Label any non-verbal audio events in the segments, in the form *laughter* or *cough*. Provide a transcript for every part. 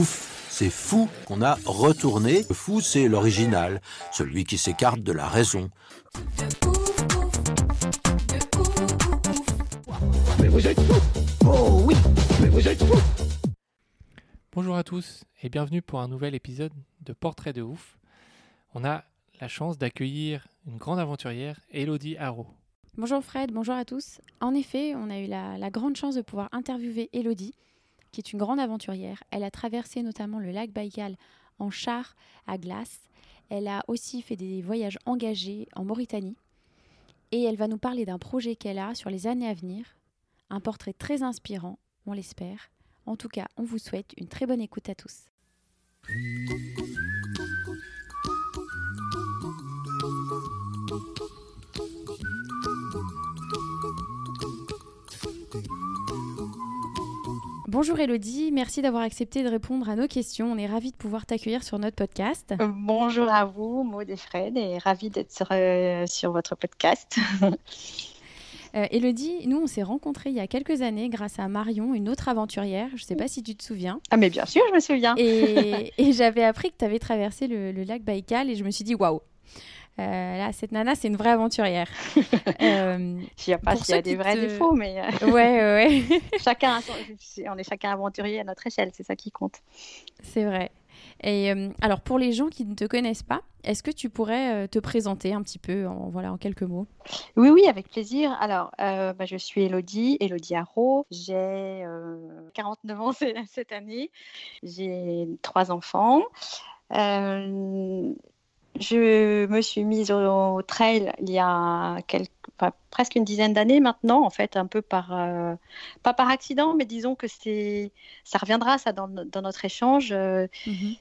Ouf, c'est fou qu'on a retourné. Le fou, c'est l'original, celui qui s'écarte de la raison. Bonjour à tous et bienvenue pour un nouvel épisode de Portrait de ouf. On a la chance d'accueillir une grande aventurière, Elodie Haro. Bonjour Fred, bonjour à tous. En effet, on a eu la, la grande chance de pouvoir interviewer Elodie, qui est une grande aventurière. Elle a traversé notamment le lac Baïkal en char à glace. Elle a aussi fait des voyages engagés en Mauritanie. Et elle va nous parler d'un projet qu'elle a sur les années à venir. Un portrait très inspirant, on l'espère. En tout cas, on vous souhaite une très bonne écoute à tous. Bonjour Elodie, merci d'avoir accepté de répondre à nos questions. On est ravis de pouvoir t'accueillir sur notre podcast. Euh, Bonjour à vous, Maud et Fred, et ravi d'être sur, euh, sur votre podcast. *laughs* Euh, Elodie, nous on s'est rencontrés il y a quelques années grâce à Marion, une autre aventurière. Je ne sais pas si tu te souviens. ah, mais bien sûr, je me souviens. Et, *laughs* et j'avais appris que tu avais traversé le, le lac Baïkal et je me suis dit waouh. Euh, là, cette nana, c'est une vraie aventurière. *laughs* Euh, Je sais pas s'il y a des vrais te- défauts, mais euh, ouais, ouais, ouais. *laughs* chacun, on est chacun aventurier à notre échelle, c'est ça qui compte. c'est vrai. Et euh, alors, pour les gens qui ne te connaissent pas, est-ce que tu pourrais te présenter un petit peu en, voilà, en quelques mots? Oui, oui, avec plaisir. Alors, euh, bah, je suis Elodie, Elodie Haro. J'ai euh, 49 ans *laughs* cette année. J'ai trois enfants. Je me suis mise au, trail il y a quelques, enfin, presque une dizaine d'années maintenant, en fait, un peu par, euh, pas par accident, mais disons que c'est, ça reviendra ça dans, dans notre échange. Euh,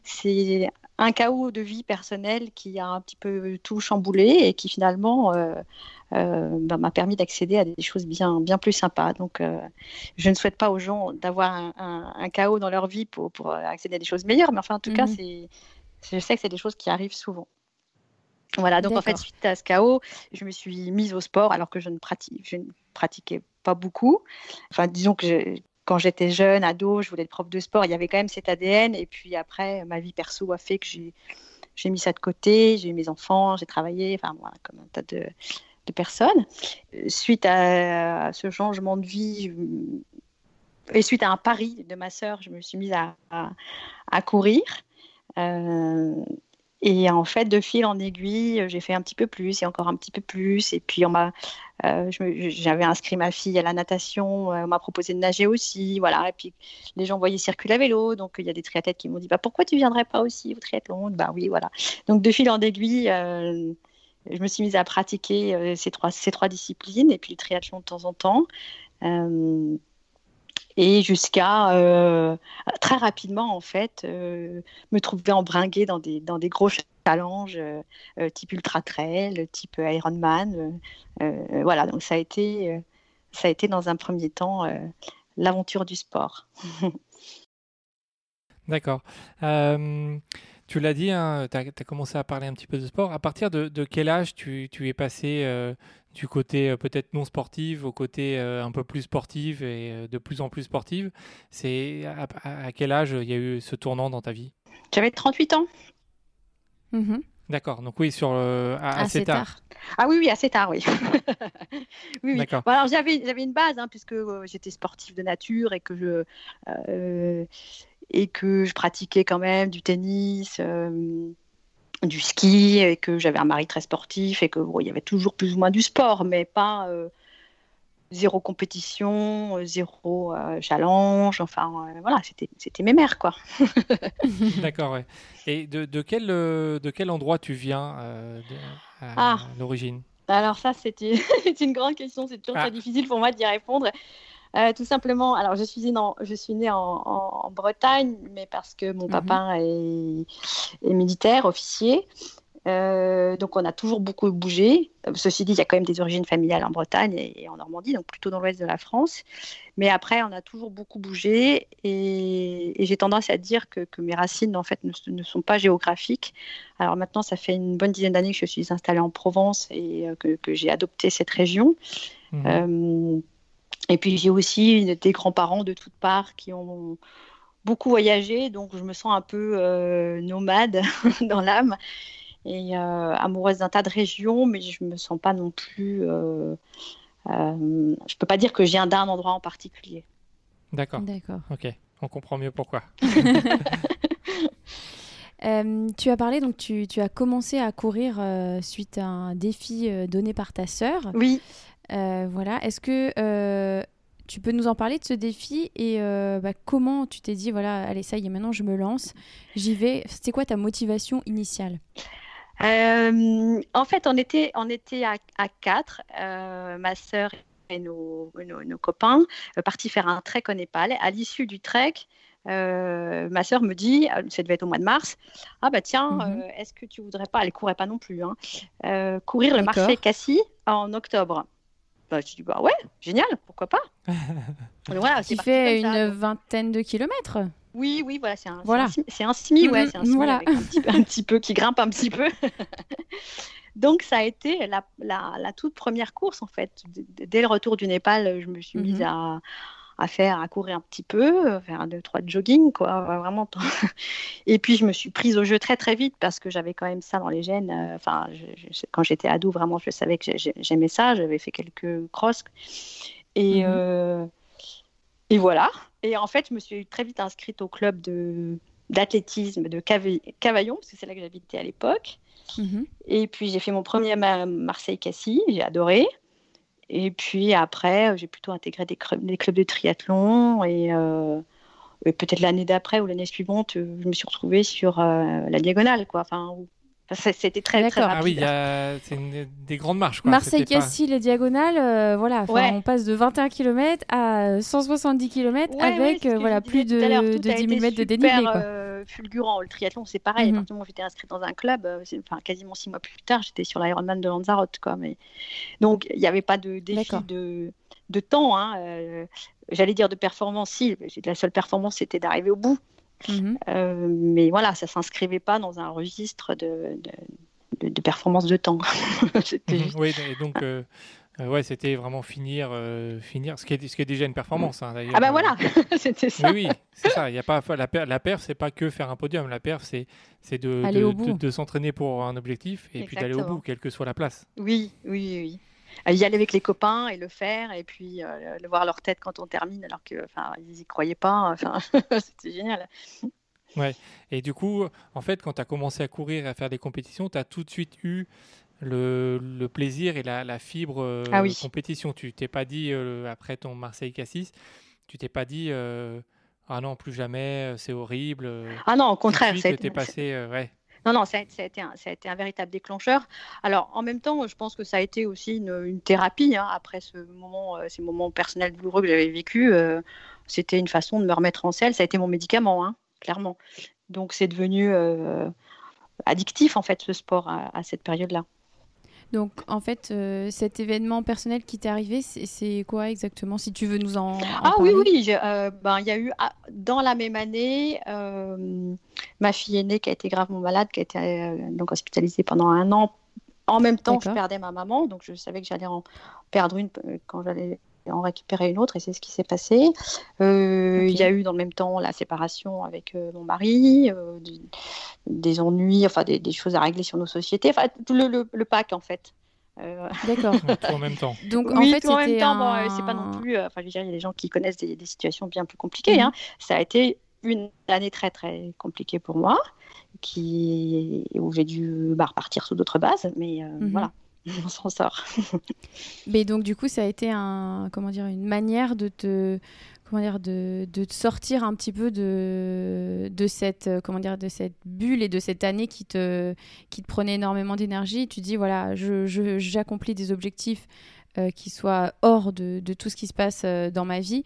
c'est un chaos de vie personnelle qui a un petit peu tout chamboulé et qui finalement euh, euh, bah, m'a permis d'accéder à des choses bien, bien plus sympas. Donc, je ne souhaite pas aux gens d'avoir un, un- un chaos dans leur vie pour, pour accéder à des choses meilleures, mais enfin, en tout cas, Mhm. c'est, je sais que c'est des choses qui arrivent souvent. Voilà, donc en fait, suite à ce chaos, je me suis mise au sport alors que je ne, pratique, je ne pratiquais pas beaucoup. Enfin, disons que je- quand j'étais jeune, ado, je voulais être prof de sport, il y avait quand même cet ADN. Et puis après, ma vie perso a fait que j'ai, mis ça de côté, j'ai eu mes enfants, j'ai travaillé, enfin voilà, comme un tas de, de personnes. Suite à, ce changement de vie, je- et suite à un pari de ma sœur, je me suis mise à, à- à courir. Euh, et en fait, de fil en aiguille, j'ai fait un petit peu plus et encore un petit peu plus. Et puis, on m'a, euh, j'avais inscrit ma fille à la natation. euh, on m'a proposé de nager aussi. Voilà. Et puis, les gens voyaient circuler à vélo. Donc, il y a des triathlètes qui m'ont dit bah, Pourquoi tu viendrais pas aussi au triathlon? Bah oui, voilà. Donc, de fil en aiguille, euh, je me suis mise à pratiquer euh, ces, trois, ces trois disciplines et puis le triathlon de temps en temps. Et jusqu'à euh, très rapidement, en fait, euh, me trouver embringuée dans des, dans des gros challenges euh, type ultra trail, type Ironman. voilà, donc ça a été, ça a été dans un premier temps l'aventure du sport. *laughs* D'accord. Tu l'as dit, tu as, commencé à parler un petit peu de sport. À partir de, quel âge tu, tu es passé du côté euh, peut-être non sportif au côté euh, un peu plus sportif et euh, de plus en plus sportive C'est à, quel âge il y a eu ce tournant dans ta vie? J'avais 38 ans. Mhm. D'accord, donc oui, sur le, assez, Assez tard. tard. Ah oui, oui, assez tard, oui. *laughs* oui, oui. Bon, alors j'avais, j'avais une base, hein, puisque euh, j'étais sportive de nature et que je, euh, et que je pratiquais quand même du tennis, euh, du ski, et que j'avais un mari très sportif, et que bon, il y avait toujours plus ou moins du sport, mais pas euh, zéro compétition, euh, zéro euh, challenge. Enfin, euh, voilà, c'était, c'était mes mères, quoi. *laughs* D'accord, ouais. Et de, de quel, de quel endroit tu viens de- à Ah. l'origine? Alors ça, *laughs* c'est une grande question. C'est toujours Ah. très difficile pour moi d'y répondre. Euh, tout simplement, alors je suis, née en, je suis née en, Bretagne, mais parce que mon mhm. papa est, est, militaire, officier. Euh, donc on a toujours beaucoup bougé. Ceci dit, il y a quand même des origines familiales en Bretagne et, en Normandie, donc plutôt dans l'ouest de la France. Mais après, on a toujours beaucoup bougé et, j'ai tendance à dire que, mes racines en fait ne, sont pas géographiques. Alors maintenant, ça fait une bonne dizaine d'années que je suis installée en Provence et euh, que, j'ai adopté cette région. Mhm. Euh, et puis j'ai aussi des grands-parents de toutes parts qui ont beaucoup voyagé, donc je me sens un peu nomade *laughs* dans l'âme et euh, amoureuse d'un tas de régions, mais je me sens pas non plus. Euh, euh, je peux pas dire que j'ai un d'un endroit en particulier. D'accord. D'accord. Ok, on comprend mieux pourquoi. *laughs* *laughs* tu as parlé, donc tu, tu, as commencé à courir suite à un défi donné par ta sœur. Oui. Voilà. Est-ce que tu peux nous en parler de ce défi et bah, comment tu t'es dit, voilà, allez, ça y est, maintenant je me lance, j'y vais. C'était quoi ta motivation initiale? Euh, en fait, on était, on était à, quatre, euh, ma sœur et nos, nos, copains, euh, partis faire un trek au Népal. À l'issue du trek, ma sœur me dit, ça devait être au mois de mars, ah bah tiens, mhm. est-ce que tu voudrais pas, elle courait pas non plus, hein, courir le marché Cassis en octobre bah, je dis bah ouais, génial, pourquoi pas. *laughs* voilà, Qui fait une vingtaine de kilomètres. Oui, oui, voilà, c'est un, voilà. c'est un, semi, ouais, c'est un semi voilà. avec un petit, peu, un petit, peu, qui grimpe un petit peu. *laughs* Donc ça a été la, la, la, toute première course en fait. Dès le retour du Népal, je me suis mise mhm. à, à, faire, à courir un petit peu, faire deux trois de jogging quoi, vraiment. *laughs* Et puis je me suis prise au jeu très très vite parce que j'avais quand même ça dans les gènes. Euh, enfin, quand j'étais ado, vraiment, je savais que j'aimais ça. J'avais fait quelques crosses et mhm. euh, et voilà. Et en fait, je me suis très vite inscrite au club de d'athlétisme de Cavaillon, parce que c'est là que j'habitais à l'époque. Mhm. Et puis j'ai fait mon premier Marseille-Cassis, j'ai adoré. Et puis après, j'ai plutôt intégré des, clubs de triathlon. Et, euh, peut-être l'année d'après ou l'année suivante, je me suis retrouvée sur euh, la diagonale. Quoi. Enfin, *laughs* c'était très, très rapide. Ah oui, c'est des grandes marches. Marseille-Cassis, les diagonales, euh, voilà, on passe de 21 km à 170 km avec euh, voilà, plus de, de 10 000 mètres de dénivelé. Quoi. Euh, fulgurant. Le triathlon, c'est pareil. Mm -hmm. j'étais inscrite dans un club, enfin, quasiment six mois plus tard, j'étais sur l'Ironman de Lanzarote. Quoi, mais... Donc, il n'y avait pas de défi de, de temps. Hein. J'allais dire de performance, si. La seule performance, c'était d'arriver au bout. Mhm. Euh, mais voilà, ça s'inscrivait pas dans un registre de, de, de, performance de temps. *laughs* Mhm. Oui, et donc. Euh, euh, ouais, c'était vraiment finir, finir ce, qui est, ce qui est déjà une performance. Hein, ah bah voilà, *laughs* c'était ça. Oui, oui c'est ça. Y a pas, la, per, la perf, c'est pas que faire un podium. La perf, c'est de, de, de, s'entraîner pour un objectif et puis d'aller au bout, quelle que soit la place. Oui, oui, oui y aller avec les copains et le faire et puis euh, le voir leur tête quand on termine alors que enfin ils y croyaient pas enfin *laughs* c'était génial. Ouais. Et du coup en fait quand tu as commencé à courir et à faire des compétitions tu as tout de suite eu le, le plaisir et la, la fibre euh, ah compétition. Tu t'es pas dit euh, après ton Marseille Cassis tu t'es pas dit ah non plus jamais c'est horrible ah non au contraire c'était passé ouais non, non, ça a, été un, véritable déclencheur. Alors, en même temps, je pense que ça a été aussi une, thérapie. Hein, après ce moment, euh, ces moments personnels douloureux que j'avais vécu, euh, c'était une façon de me remettre en selle. Ça a été mon médicament, hein, clairement. Donc, c'est devenu euh, addictif, en fait, ce sport à cette période-là. Donc, en fait, euh, cet événement personnel qui t'est arrivé, c'est quoi exactement Si tu veux nous en, en ah, oui, oui. Euh, ben, il y a eu, ah, dans la même année, euh, ma fille aînée qui a été gravement malade, qui a été donc hospitalisée pendant un an. En même temps, je perdais ma maman, donc je savais que j'allais en perdre une quand j'allais en récupérer une autre et c'est ce qui s'est passé. Euh, il y a eu dans le même temps la séparation avec euh, mon mari, euh, des, ennuis, enfin des, choses à régler sur nos sociétés, enfin tout le, le, pack en fait. D'accord. *laughs* tout en même temps. Donc en fait, tout en même temps, bon, c'est pas non plus. Enfin, je veux dire, il y a des gens qui connaissent des, situations bien plus compliquées. Mhm. Hein. Ça a été une année très très compliquée pour moi, qui où j'ai dû bah, repartir sous d'autres bases, mais mhm. voilà. On s'en sort. *laughs* Mais donc du coup, ça a été une manière de te, sortir un petit peu de, de cette, bulle et de cette année qui te, prenait énormément d'énergie. Tu dis voilà, j'accomplis des objectifs euh, qui soit hors de, de tout ce qui se passe euh, dans ma vie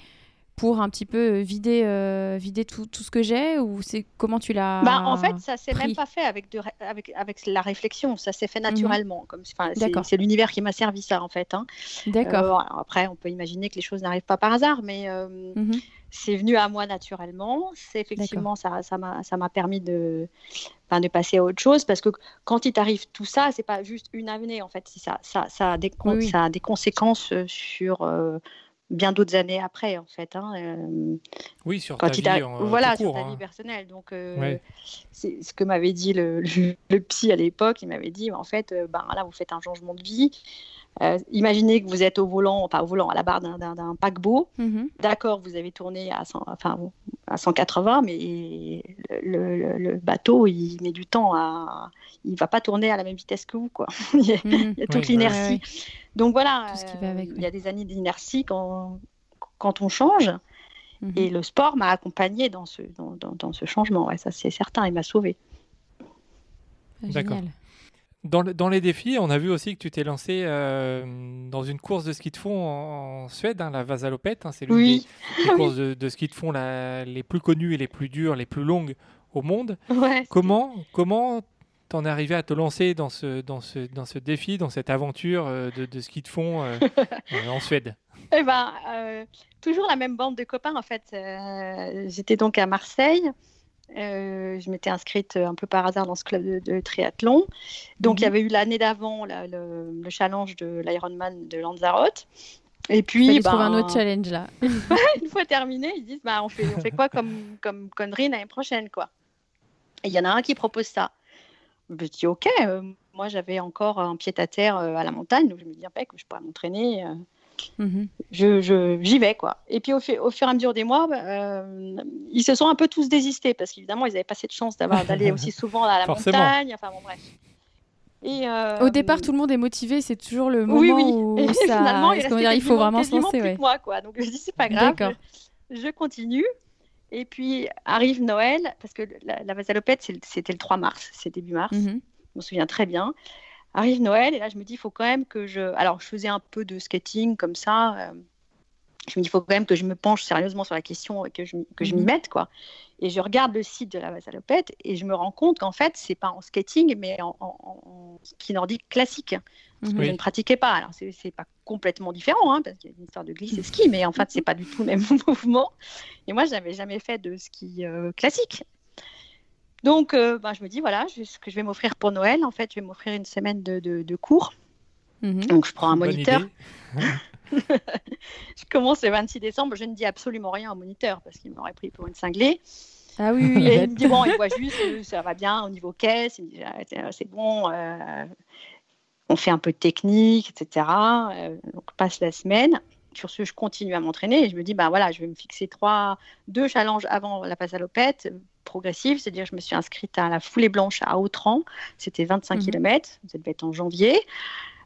pour un petit peu vider, euh, vider tout, tout ce que j'ai ou c'est comment tu l'as Bah, en fait, ça s'est même pas fait avec, de, avec, avec la réflexion, ça s'est fait naturellement. Comme, enfin, c'est- l'univers qui m'a servi ça, en fait. hein. D'accord. Euh, après, on peut imaginer que les choses n'arrivent pas par hasard, mais euh, Mhm. c'est venu à moi naturellement. C'est effectivement, ça ça m'a permis de, de passer à autre chose parce que quand il t'arrive tout ça, c'est pas juste une avenue, en fait. Ça, ça, ça, a des, Oui, ça a des conséquences euh, sur euh, bien d'autres années après, en fait. hein. Euh, Oui, sur quand ta il vie t'arrive- en, voilà, sur court, ta hein. vie personnelle. Donc, euh, Ouais. c'est ce que m'avait dit le, le, le psy à l'époque. Il m'avait dit, en fait, euh, ben, là, vous faites un changement de vie. Euh, imaginez que vous êtes au volant, pas au volant, à la barre d'un- d'un d'un paquebot. Mhm. D'accord, vous avez tourné à, 100 enfin, à 180, mais le, le- le bateau, il met du temps à. Il va pas tourner à la même vitesse que vous, quoi. *laughs* il y a, Mhm. il y a toute Oui, l'inertie. ouais, Donc voilà, Tout ce qui va avec, euh, oui. il y a des années d'inertie quand, quand on change. Mhm. Et le sport m'a accompagné dans ce, dans, dans- dans ce changement. Ouais, ça, c'est certain, il m'a sauvé. D'accord. Génial. Dans, le- dans les défis, on a vu aussi que tu t'es lancé euh, dans une course de ski de fond en, en Suède, hein, la Vasalopette. hein, c'est l'une Oui, des, des *laughs* courses de, de ski de fond la- les plus connues et les plus dures, les plus longues au monde. ouais. Comment comment t'en es arrivé à te lancer dans ce, dans ce, dans ce défi, dans cette aventure euh, de, de ski de fond euh, *laughs* euh, en Suède? Eh ben, euh, toujours la même bande de copains, en fait. Euh, J'étais donc à Marseille. Euh, je m'étais inscrite un peu par hasard dans ce club de, de triathlon. Donc, il y Mhm. avait eu l'année d'avant la- le, le challenge de l'Ironman de Lanzarote. Et puis, trouver un ben, autre challenge là. *laughs* une fois terminé, ils disent bah, on, fait, on fait quoi comme, comme connerie l'année prochaine quoi? Et il y en a un qui propose ça. Je dis ok, euh, moi j'avais encore un pied à terre euh, à la montagne, donc je me dis impec, je pourrais m'entraîner, Mhm. je, je- j'y vais quoi. Et puis au, au fur et à mesure des mois, euh, ils se sont un peu tous désistés parce qu'évidemment ils n'avaient pas cette chance d'avoir, d'aller *laughs* aussi souvent à la Forcément. montagne, enfin bon bref. Et, euh, Au départ, tout le monde est motivé, c'est toujours le moment oui, oui. où *laughs* Et ça. finalement, il, dire, faut vraiment se lancer. Ouais. que moi, quoi. Donc je dis c'est pas grave, je continue. Et puis arrive Noël, parce que la, la Vasalopette, c'était le 3 mars, c'est début mars, Mhm. je me souviens très bien. Arrive Noël, et là je me dis, il faut quand même que je... Alors je faisais un peu de skating comme ça, euh, je me dis, il faut quand même que je me penche sérieusement sur la question et que je, m'y- que je m'y Mhm. mette, quoi. Et je regarde le site de la Vasalopette et je me rends compte qu'en fait, c'est pas en skating, mais en, en- en ski nordique classique que Mhm. Oui. je ne pratiquais pas. Alors, c'est pas complètement différent, hein, parce qu'il y a une histoire de glisse et ski, mais en fait, c'est pas du tout le même *laughs* mouvement. Et moi, je n'avais jamais fait de ski euh, classique. Donc, euh, ben, je me dis, voilà, je- ce que je vais m'offrir pour Noël, en fait, je vais m'offrir une semaine de, de- de cours. Mhm. Donc, je prends un Bonne moniteur. *laughs* *laughs* Je commence le 26 décembre. Je ne dis absolument rien au moniteur, parce qu'il m'aurait pris pour une cinglée. Ah oui, oui. Et il me dit, bon, il voit juste, ça va bien au niveau caisse. Il me dit, Ah, c'est- c'est bon, euh, on fait un peu de technique, etc. Euh, donc, passe la semaine. Sur ce, je continue à m'entraîner et je me dis, bah voilà, je vais me fixer trois, deux challenges avant la passe à l'opette, progressive, c'est-à-dire je me suis inscrite à la foulée blanche à Autran, c'était 25 Mhm. km, ça devait être en janvier.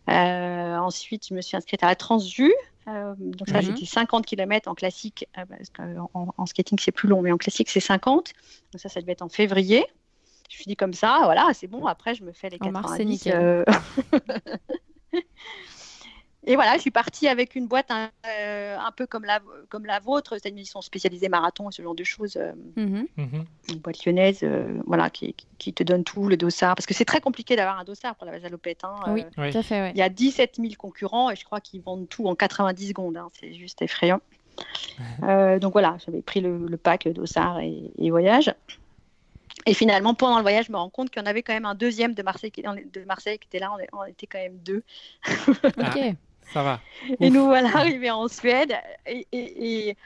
Euh, ensuite, je me suis inscrite à la Transju, euh, donc ça Mhm. c'était 50 km en classique, euh, parce en, en skating c'est plus long, mais en classique c'est 50. Donc ça, ça devait être en février. Je me suis dit comme ça, voilà, c'est bon. Après, je me fais les En 90. mars, euh, *laughs* Et voilà, je suis partie avec une boîte un, euh, un peu comme la, comme la vôtre, c'est-à-dire ils sont spécialisés marathon et ce genre de choses. euh, Mhm. Mhm. une boîte lyonnaise, euh, voilà, qui, qui te donne tout, le dossard. Parce que c'est très compliqué d'avoir un dossard pour la vasalopette. Hein. Oui. Euh, Oui. Tout à fait, ouais. il y a 17 000 concurrents et je crois qu'ils vendent tout en 90 secondes. hein. C'est juste effrayant. *laughs* Euh, donc voilà, j'avais pris le, le pack dossard et, et voyage. Et finalement, pendant le voyage, je me rends compte qu'il y en avait quand même un deuxième de Marseille qui, de Marseille qui était là. On était quand même deux. Ok. *laughs* Ça va. Et Ouf. nous voilà arrivés en Suède. Et, et- et-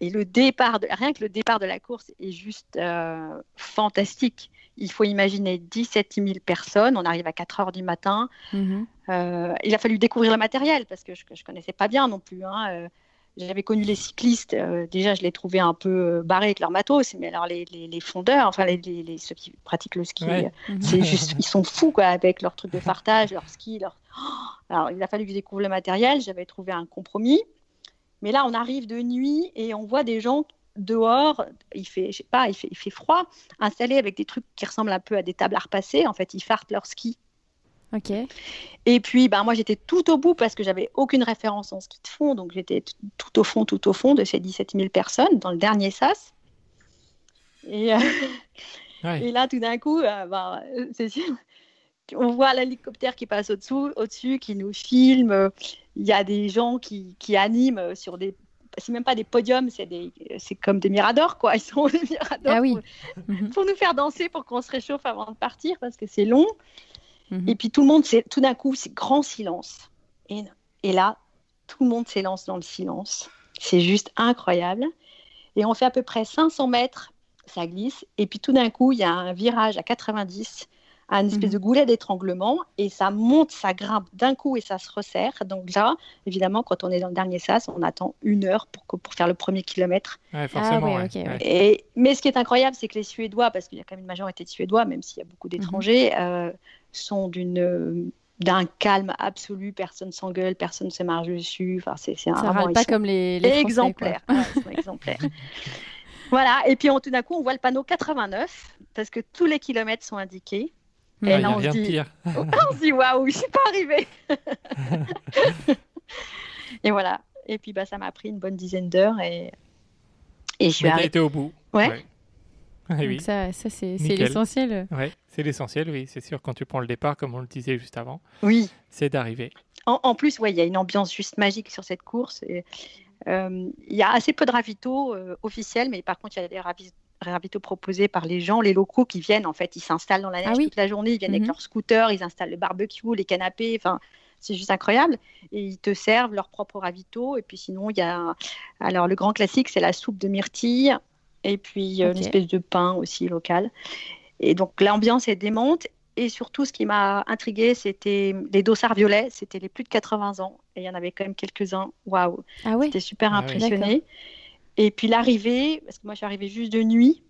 et le départ, de, rien que le départ de la course est juste euh, fantastique. Il faut imaginer 17 000 personnes. On arrive à 4 heures du matin. Mhm. Euh, il a fallu découvrir le matériel parce que je ne connaissais pas bien non plus. hein. Euh, J'avais connu les cyclistes. euh, déjà, je les trouvais un peu barrés avec leur matos. Mais alors, les, les- les fondeurs, enfin, les, les- les- ceux qui pratiquent le ski, Ouais. Mhm. c'est juste, ils sont fous quoi, avec leur truc de *laughs* partage, leur ski. Leur... Oh Alors, il a fallu que je découvre le matériel. J'avais trouvé un compromis. Mais là, on arrive de nuit et on voit des gens dehors. Il fait, je sais pas, il fait, il fait froid, installés avec des trucs qui ressemblent un peu à des tables à repasser. En fait, ils fartent leur ski. Ok. Et puis, ben, moi, j'étais tout au bout parce que j'avais aucune référence en ski de fond. Donc, j'étais tout au fond, tout au fond de ces 17 000 personnes dans le dernier sas. Et, euh, Ouais. et là, tout d'un coup, euh, ben, c'est sûr, on voit l'hélicoptère qui passe au-dessous, au-dessus, qui nous filme. Il y a des gens qui, qui animent sur des. C'est même pas des podiums, c'est des, c'est comme des miradors, quoi. Ils sont *laughs* des miradors Ah oui. pour, Mhm. pour nous faire danser, pour qu'on se réchauffe avant de partir, parce que c'est long. Mhm. Et puis tout le monde, c'est tout d'un coup, c'est grand silence. Et, et là, tout le monde s'élance dans le silence. C'est juste incroyable. Et on fait à peu près 500 mètres, ça glisse. Et puis tout d'un coup, il y a un virage à 90, un espèce Mhm. de goulet d'étranglement. Et ça monte, ça grimpe d'un coup et ça se resserre. Donc là, évidemment, quand on est dans le dernier sas, on attend une heure pour, que- pour faire le premier kilomètre. Ouais, forcément. ouais, ouais. Et, mais ce qui est incroyable, c'est que les Suédois, parce qu'il y a quand même une majorité de Suédois, même s'il y a beaucoup d'étrangers, euh, sont d'une euh, d'un calme absolu. Personne s'engueule, personne se marche dessus. Enfin, c'est c'est Ça râle pas sont comme les, les Français, exemplaires. Exemplaires. *laughs* voilà. Et puis on- tout d'un coup, on voit le panneau 89 parce que tous les kilomètres sont indiqués. Et Ouais, là, a on se dit- pire. on se dit waouh, je suis pas arrivée. *laughs* et voilà. Et puis bah, ça m'a pris une bonne dizaine d'heures et et je suis arrivée. été au bout. Ouais. Ah oui. Donc ça, ça c'est l'essentiel. Ouais, c'est l'essentiel, oui, c'est sûr. Quand tu prends le départ, comme on le disait juste avant, Oui. c'est d'arriver. En, en plus, ouais, il y a une ambiance juste magique sur cette course. euh, Il y a assez peu de ravitaux euh, officiels, mais par contre, il y a des ravi- ravitaux proposés par les gens, les locaux qui viennent. En fait, ils s'installent dans la neige Ah oui. toute la journée, ils viennent avec leurs scooters, ils installent le barbecue, les canapés. Enfin, c'est juste incroyable. Et ils te servent leurs propres ravitaux. Et puis sinon, il y a alors le grand classique, c'est la soupe de myrtille, et puis euh, Ok. une espèce de pain aussi local. Et donc l'ambiance est démonte. Et surtout, ce qui m'a intriguée, c'était les dossards violets. C'était les plus de 80 ans. Et il y en avait quand même quelques-uns. Waouh, Ah ouais? j'étais super Ah ouais. impressionnée. Et puis l'arrivée, parce que moi je suis arrivée juste de nuit,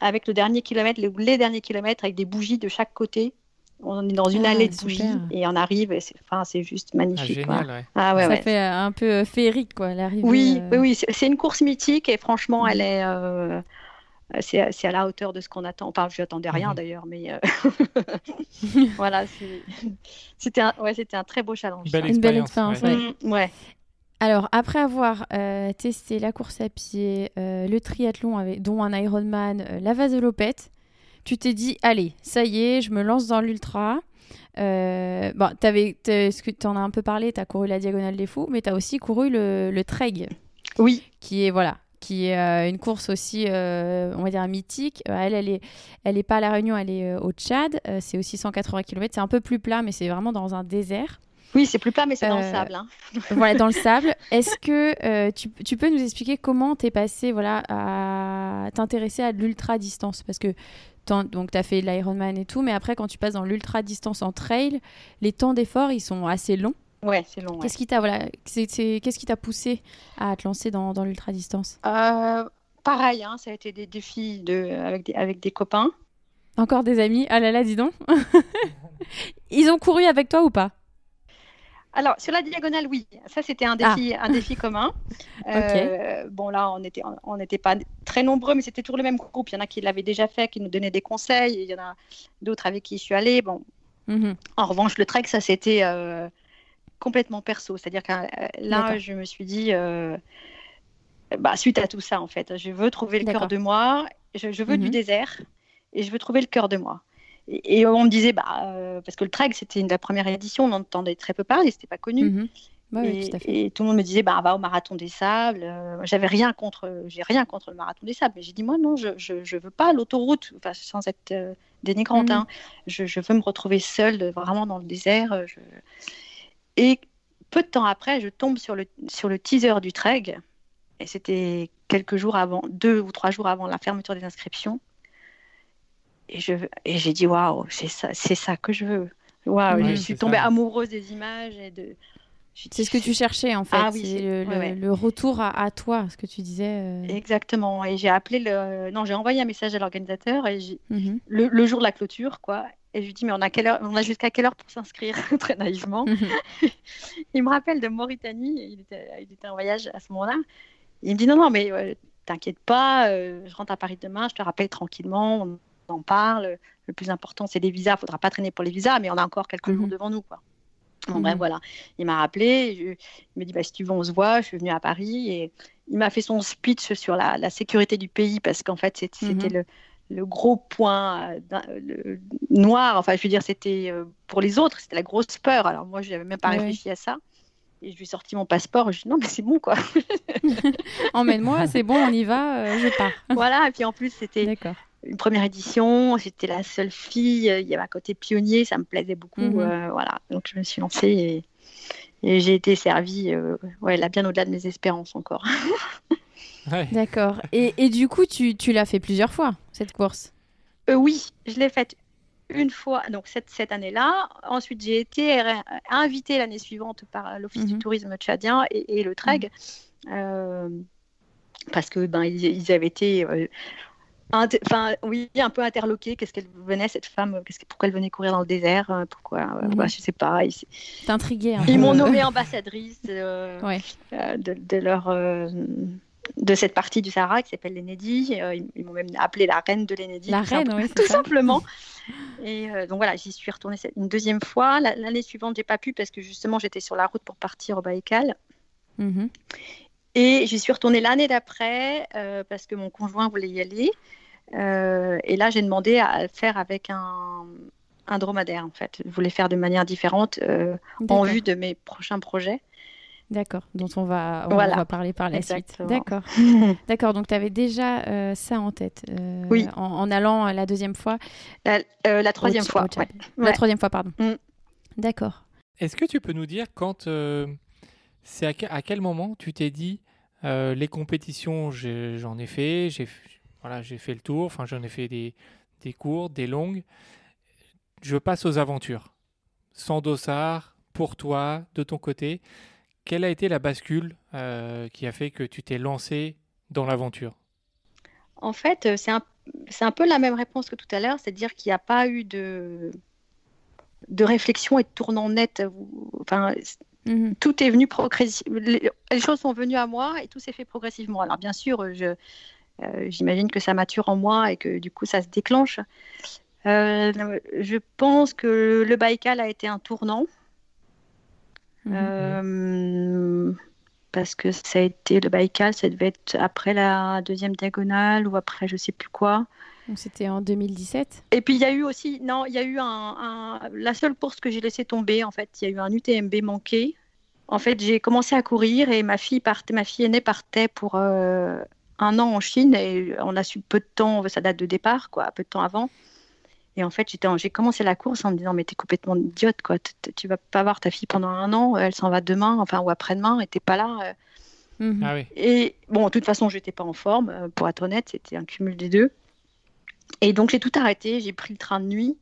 avec le dernier kilomètre, les, les derniers kilomètres, avec des bougies de chaque côté. On est dans une Ah, allée de super. bougies et on arrive. et C'est enfin, c'est juste Ah, magnifique. quoi. génial, ouais. Ah ouais, ça ouais. fait euh, un peu euh, féerique quoi l'arrivée. Oui, euh, oui, oui, c'est c'est une course mythique et franchement, elle est, euh, c'est, c'est à la hauteur de ce qu'on attend. Enfin, je n'attendais rien Mhm. d'ailleurs, mais euh, *laughs* *laughs* voilà, c'est- c'était un, ouais, c'était un très beau challenge. Belle. Une belle expérience. ouais. ouais. Mm, ouais. Alors, après avoir euh, testé la course à pied, euh, le triathlon, avec, dont un Ironman, euh, la vasolopette, tu t'es dit, allez, ça y est, je me lance dans l'ultra. Euh, bon, t'avais, t'as- ce que tu en as un peu parlé, tu as couru la Diagonale des Fous, mais tu as aussi couru le, le Treg, Oui, qui est, voilà, qui est une course aussi, euh, on va dire, mythique. Elle, elle est, elle est pas à La Réunion, elle est au Tchad. C'est aussi 180 km. C'est un peu plus plat, mais c'est vraiment dans un désert. Oui, c'est plus plat, mais c'est dans le Euh, sable. hein. *laughs* voilà, dans le sable. Est-ce que euh, tu, tu peux nous expliquer comment t'es passé voilà, à t'intéresser à de l'ultra distance Parce que donc tu as fait l'Ironman et tout, mais après, quand tu passes dans l'ultra distance en trail, les temps d'effort, ils sont assez longs. Ouais, c'est long. ouais. Qu'est-ce qui t'a voilà, qu'est-ce qui t'a poussé à te lancer dans, dans l'ultra distance Euh, pareil, hein, ça a été des défis de, avec, des, avec des copains. Encore des amis? Ah là là, dis donc *laughs* Ils ont couru avec toi ou pas? Alors, sur la diagonale, oui, ça c'était un défi, un défi commun. *laughs* Euh, Bon, là, on n'était on n'était pas très nombreux, mais c'était toujours le même groupe. Il y en a qui l'avaient déjà fait, qui nous donnaient des conseils. Il y en a d'autres avec qui je suis allée. Bon, Mhm. en revanche, le trek, ça c'était euh, complètement perso. C'est-à-dire que euh, là, je me suis dit, euh, bah, suite à tout ça, en fait, je veux trouver le cœur de moi, je, je veux Mhm. du désert et je veux trouver le cœur de moi. Et, et on me disait, bah, euh, parce que le trek, c'était une- la première édition, on entendait très peu parler, c'était pas connu. Mhm. Ouais, et, tout et le monde me disait, bah, va au marathon des sables. Euh, J'avais rien contre, j'ai rien contre le marathon des sables, mais j'ai dit, moi, non, je, je, je veux pas l'autoroute, enfin, sans être euh, dénigrante. Mhm. hein. Je, je veux me retrouver seule, euh, vraiment dans le désert. Et peu de temps après, je tombe sur le, sur le teaser du Treg, et c'était quelques jours avant, deux ou trois jours avant la fermeture des inscriptions. Et je et j'ai dit, waouh, c'est ça, c'est ça que je veux. Waouh, je suis tombée ça. amoureuse des images et de. j'ai C'est ce que tu cherchais en fait. Ah oui, le, ouais, le- ouais. le retour à, à toi, ce que tu disais. euh. Exactement. Et j'ai appelé le. Non, j'ai envoyé un message à l'organisateur et j'ai- Mhm. le, le jour de la clôture, quoi. Et je lui dis, mais on a, quelle heure... on a jusqu'à quelle heure pour s'inscrire *laughs* Très naïvement. Mhm. *laughs* Il me rappelle de Mauritanie. Il était, il était en voyage à ce moment-là. Il me dit, non, non, mais euh, t'inquiète pas, euh, je rentre à Paris demain, je te rappelle tranquillement. On en parle. Le plus important, c'est des visas. Il ne faudra pas traîner pour les visas, mais on a encore quelques jours Mhm. devant nous. Quoi. Bon, Mhm. bref, voilà. Il m'a rappelé. je- il m'a dit bah, si tu veux, on se voit. Je suis venue à Paris et il m'a fait son speech sur la, la sécurité du pays parce qu'en fait, c'était Mhm. le, le gros point euh, le- noir. Enfin, je veux dire, c'était euh, pour les autres, c'était la grosse peur. Alors moi, je n'avais même pas réfléchi à ça. Et je lui ai sorti mon passeport. Je lui ai dit non, mais c'est bon, quoi. *laughs* Emmène-moi, c'est bon, on y va, euh, je pars. voilà. Et puis en plus, c'était D'accord. Une première édition. J'étais la seule fille. Il y avait un côté pionnier. Ça me plaisait beaucoup. Mhm. euh, voilà. Donc je me suis lancée et, et j'ai été servie. euh, ouais, là, bien au-delà de mes espérances encore. *laughs* Ouais. D'accord. Et, et du coup, tu, tu l'as fait plusieurs fois, cette course? Euh, oui, je l'ai faite une fois, donc cette, cette année-là. Ensuite, j'ai été invitée l'année suivante par l'Office du Mhm. tourisme tchadien et, et le TREG, euh, parce que ben, ils, ils avaient été, euh, enfin, oui, un peu interloqués. Qu'est-ce qu'elle venait, cette femme? Qu'est-ce que, Pourquoi elle venait courir dans le désert? Euh, Pourquoi euh, Mhm. bah, Je sais pas. Ils, T'es intriguée. un ils m'ont nommée *laughs* ambassadrice euh, Ouais. euh, de, de leur euh, de cette partie du Sahara qui s'appelle l'Enedi. Euh, ils ils m'ont même appelée la reine de l'Enedi. La tout reine, simple- *laughs* tout ça. simplement. Et euh, donc voilà, j'y suis retournée cette- une deuxième fois. La- L'année suivante, j'ai pas pu parce que justement j'étais sur la route pour partir au Baïkal. Mhm. Et j'y suis retournée l'année d'après euh, parce que mon conjoint voulait y aller. Euh, et là, j'ai demandé à le faire avec un, un dromadaire en fait. Je voulais faire de manière différente euh, en D'accord. vue de mes prochains projets. D'accord, dont on va, on Voilà. va parler par la Exactement. suite. D'accord. *laughs* D'accord, donc tu avais déjà euh, ça en tête euh, Oui. en, en allant euh, la deuxième fois. La, euh, la troisième fois. ouais. La Ouais. troisième fois, pardon. Mm. D'accord. Est-ce que tu peux nous dire quand euh, c'est à, que- à quel moment tu t'es dit euh, les compétitions j'en ai fait j'ai f- voilà j'ai fait le tour enfin j'en ai fait des, des courtes des longues je passe aux aventures sans dossard pour toi de ton côté quelle a été la bascule euh, qui a fait que tu t'es lancé dans l'aventure? En fait, euh, c'est un, c'est un peu la même réponse que tout à l'heure, c'est-à-dire qu'il n'y a pas eu de, de réflexion et de tournant net. Enfin, Mhm. tout est venu progressivement. Les, les choses sont venues à moi et tout s'est fait progressivement. Alors, bien sûr, je, euh, j'imagine que ça mature en moi et que du coup, ça se déclenche. Euh, je pense que le Baïkal a été un tournant. Mhm. Euh, parce que ça a été le Baïkal, ça devait être après la deuxième diagonale ou après je sais plus quoi. C'était en 2017. Et puis il y a eu aussi, non, il y a eu un, un- la seule course que j'ai laissé tomber en fait, il y a eu un UTMB manqué. En fait, j'ai commencé à courir et ma fille partait, ma fille aînée partait pour euh, un an en Chine et on a su peu de temps, sa date de départ, quoi, peu de temps avant. Et en fait, j'étais en- j'ai commencé la course en me disant mais t'es complètement idiote quoi, tu vas pas voir ta fille pendant un an, elle s'en va demain, enfin ou après-demain, et t'es pas là. euh. Mhm. ah oui Et bon, de toute façon, je n'étais pas en forme, euh, pour être honnête, c'était un cumul des deux. Et donc, j'ai tout arrêté, j'ai pris le train de nuit,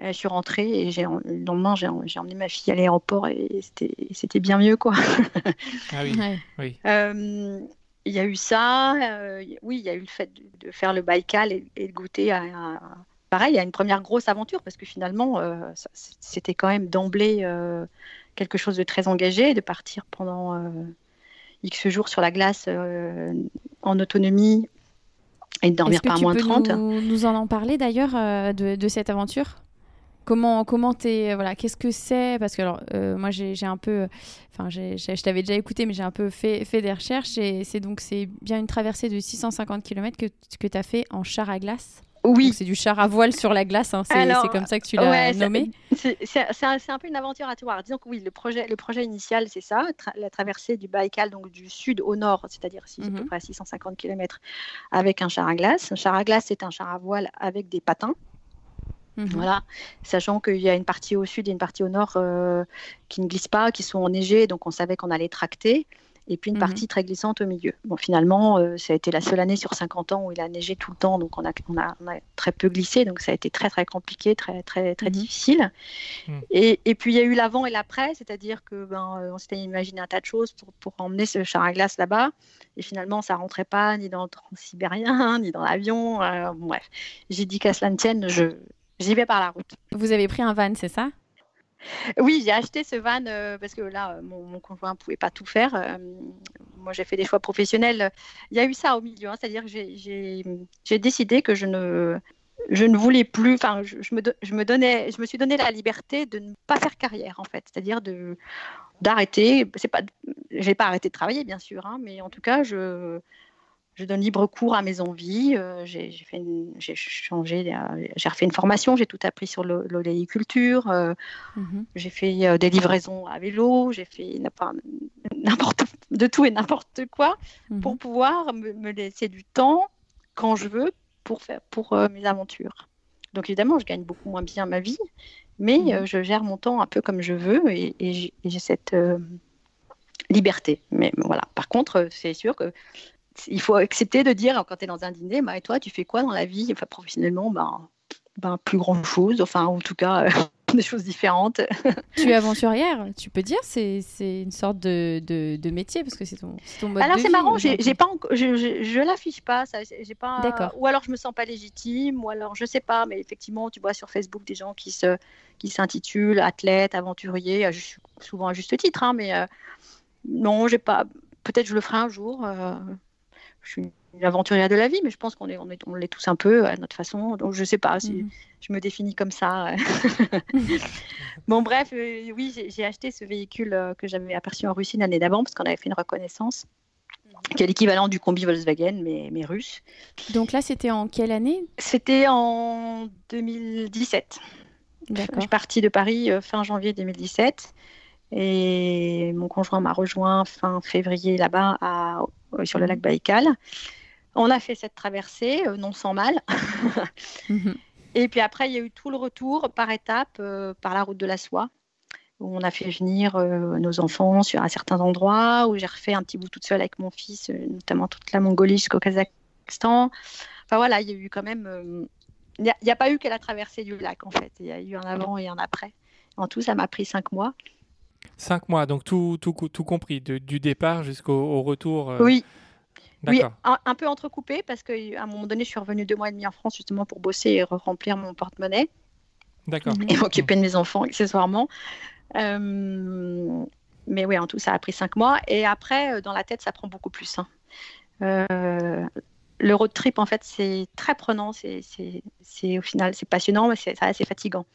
euh, je suis rentrée et j'ai, le lendemain, j'ai, j'ai emmené ma fille à l'aéroport et c'était, c'était bien mieux, quoi. ah oui Ouais. oui Euh, Il y a eu ça, euh, oui, il y a eu le fait de, de faire le Baïkal et, et de goûter à, à- pareil, à une première grosse aventure parce que finalement, euh, c'était quand même d'emblée euh, quelque chose de très engagé, de partir pendant X jours sur la glace en autonomie et de dormir par tu moins peux 30. nous, nous en en parler d'ailleurs de, de cette aventure? Comment comment t'es voilà qu'est-ce que c'est? Parce que alors euh, moi j'ai un peu enfin je t'avais déjà écouté mais j'ai un peu fait fait des recherches et c'est donc c'est bien une traversée de 650 km que que tu as fait en char à glace. Oui, c'est du char à voile sur la glace hein, c'est comme ça que tu l'as ouais, nommé. C'est un, un peu une aventure à voir. Disons que oui, le projet, le projet initial, c'est ça, tra- la traversée du Baïkal, donc du sud au nord, c'est-à-dire si, à peu Mhm. près à 650 km, avec un char à glace. Un char à glace, c'est un char à voile avec des patins, Mhm. voilà, sachant qu'il y a une partie au sud et une partie au nord euh, qui ne glissent pas, qui sont enneigées, donc on savait qu'on allait tracter. Et puis une Mhm. partie très glissante au milieu. Bon, finalement, euh, ça a été la seule année sur 50 ans où il a neigé tout le temps, donc on a, on a, on a très peu glissé, donc ça a été très très compliqué, très très très Mhm. difficile. Et, et puis il y a eu l'avant et l'après, c'est-à-dire que ben, on s'était imaginé un tas de choses pour, pour emmener ce char à glace là-bas, et finalement ça rentrait pas ni dans le transsibérien, *laughs* ni dans l'avion. euh, bref, j'ai dit qu'à cela ne tienne, je j'y vais par la route. Vous avez pris un van c'est ça? Oui, j'ai acheté ce van euh, parce que là, euh, mon, mon conjoint ne pouvait pas tout faire. euh, moi, j'ai fait des choix professionnels. Il y a eu ça au milieu, hein, c'est-à-dire que j'ai- décidé que je ne je ne voulais plus, enfin, je, me, je, me donnais, je me suis donné la liberté de ne pas faire carrière, en fait, c'est-à-dire de d'arrêter. C'est pas, j'ai pas arrêté de travailler, bien sûr, hein, mais en tout cas, je, je donne libre cours à mes envies. Euh, j'ai, changé, euh, j'ai refait une formation, j'ai tout appris sur l'oléiculture. Euh, mhm. J'ai fait des livraisons à vélo, j'ai fait n'importe de tout et n'importe quoi pour pouvoir me, laisser du temps quand je veux pour faire pour mes aventures. Donc évidemment, je gagne beaucoup moins bien ma vie, mais mhm. je gère mon temps un peu comme je veux et, et j'ai cette liberté. Mais voilà. Par contre, c'est sûr que il faut accepter de dire quand tu es dans un dîner, bah, et toi, tu fais quoi dans la vie? Enfin, professionnellement, ben, ben, plus grand chose, enfin, en tout cas, *laughs* des choses différentes. *laughs* tu es aventurière, tu peux dire, c'est une sorte de, de, métier parce que c'est ton, ton mode Alors, c'est marrant, j'ai pas, je, je, je l'affiche pas, ça, j'ai pas. D'accord. Ou alors je me sens pas légitime, ou alors je sais pas, mais effectivement, tu vois sur Facebook des gens qui se qui s'intitulent athlète, aventurier, souvent à juste titre, hein, mais euh, non, j'ai pas. Peut-être je le ferai un jour. Euh, je suis une aventurière de la vie, mais je pense qu'on est, on est, on l'est tous un peu à notre façon. Donc je sais pas si mhm. je me définis comme ça. *laughs* bon bref, euh, oui, j'ai acheté ce véhicule euh, que j'avais aperçu en Russie l'année d'avant parce qu'on avait fait une reconnaissance qui est l'équivalent du combi Volkswagen, mais, mais russe. Donc là, c'était en quelle année? C'était en 2017. Je suis partie de Paris euh, fin janvier 2017 et mon conjoint m'a rejoint fin février là-bas sur le lac Baïkal. On a fait cette traversée, euh, non sans mal. *laughs* Mhm. Et puis après, il y a eu tout le retour par étapes euh, par la route de la soie, où on a fait venir euh, nos enfants sur un certain endroit, où j'ai refait un petit bout toute seule avec mon fils, notamment toute la Mongolie jusqu'au Kazakhstan. Enfin voilà, il y a eu quand même. Il n'y a, pas eu que la traversée du lac, en fait. Il y a eu un avant et un après. En tout, ça m'a pris cinq mois. Cinq mois, donc tout, tout, tout compris, du départ jusqu'au retour. Euh, oui. Oui, un, peu entrecoupé parce qu'à un moment donné, je suis revenue deux mois et demi en France justement pour bosser et remplir mon porte-monnaie. D'accord. Et m'occuper de mes enfants accessoirement. Euh, mais oui, en tout, ça a pris cinq mois. Et après, euh, dans la tête, ça prend beaucoup plus. Hein. le road trip, en fait, c'est très prenant. C'est au final, c'est passionnant, mais c'est assez fatigant.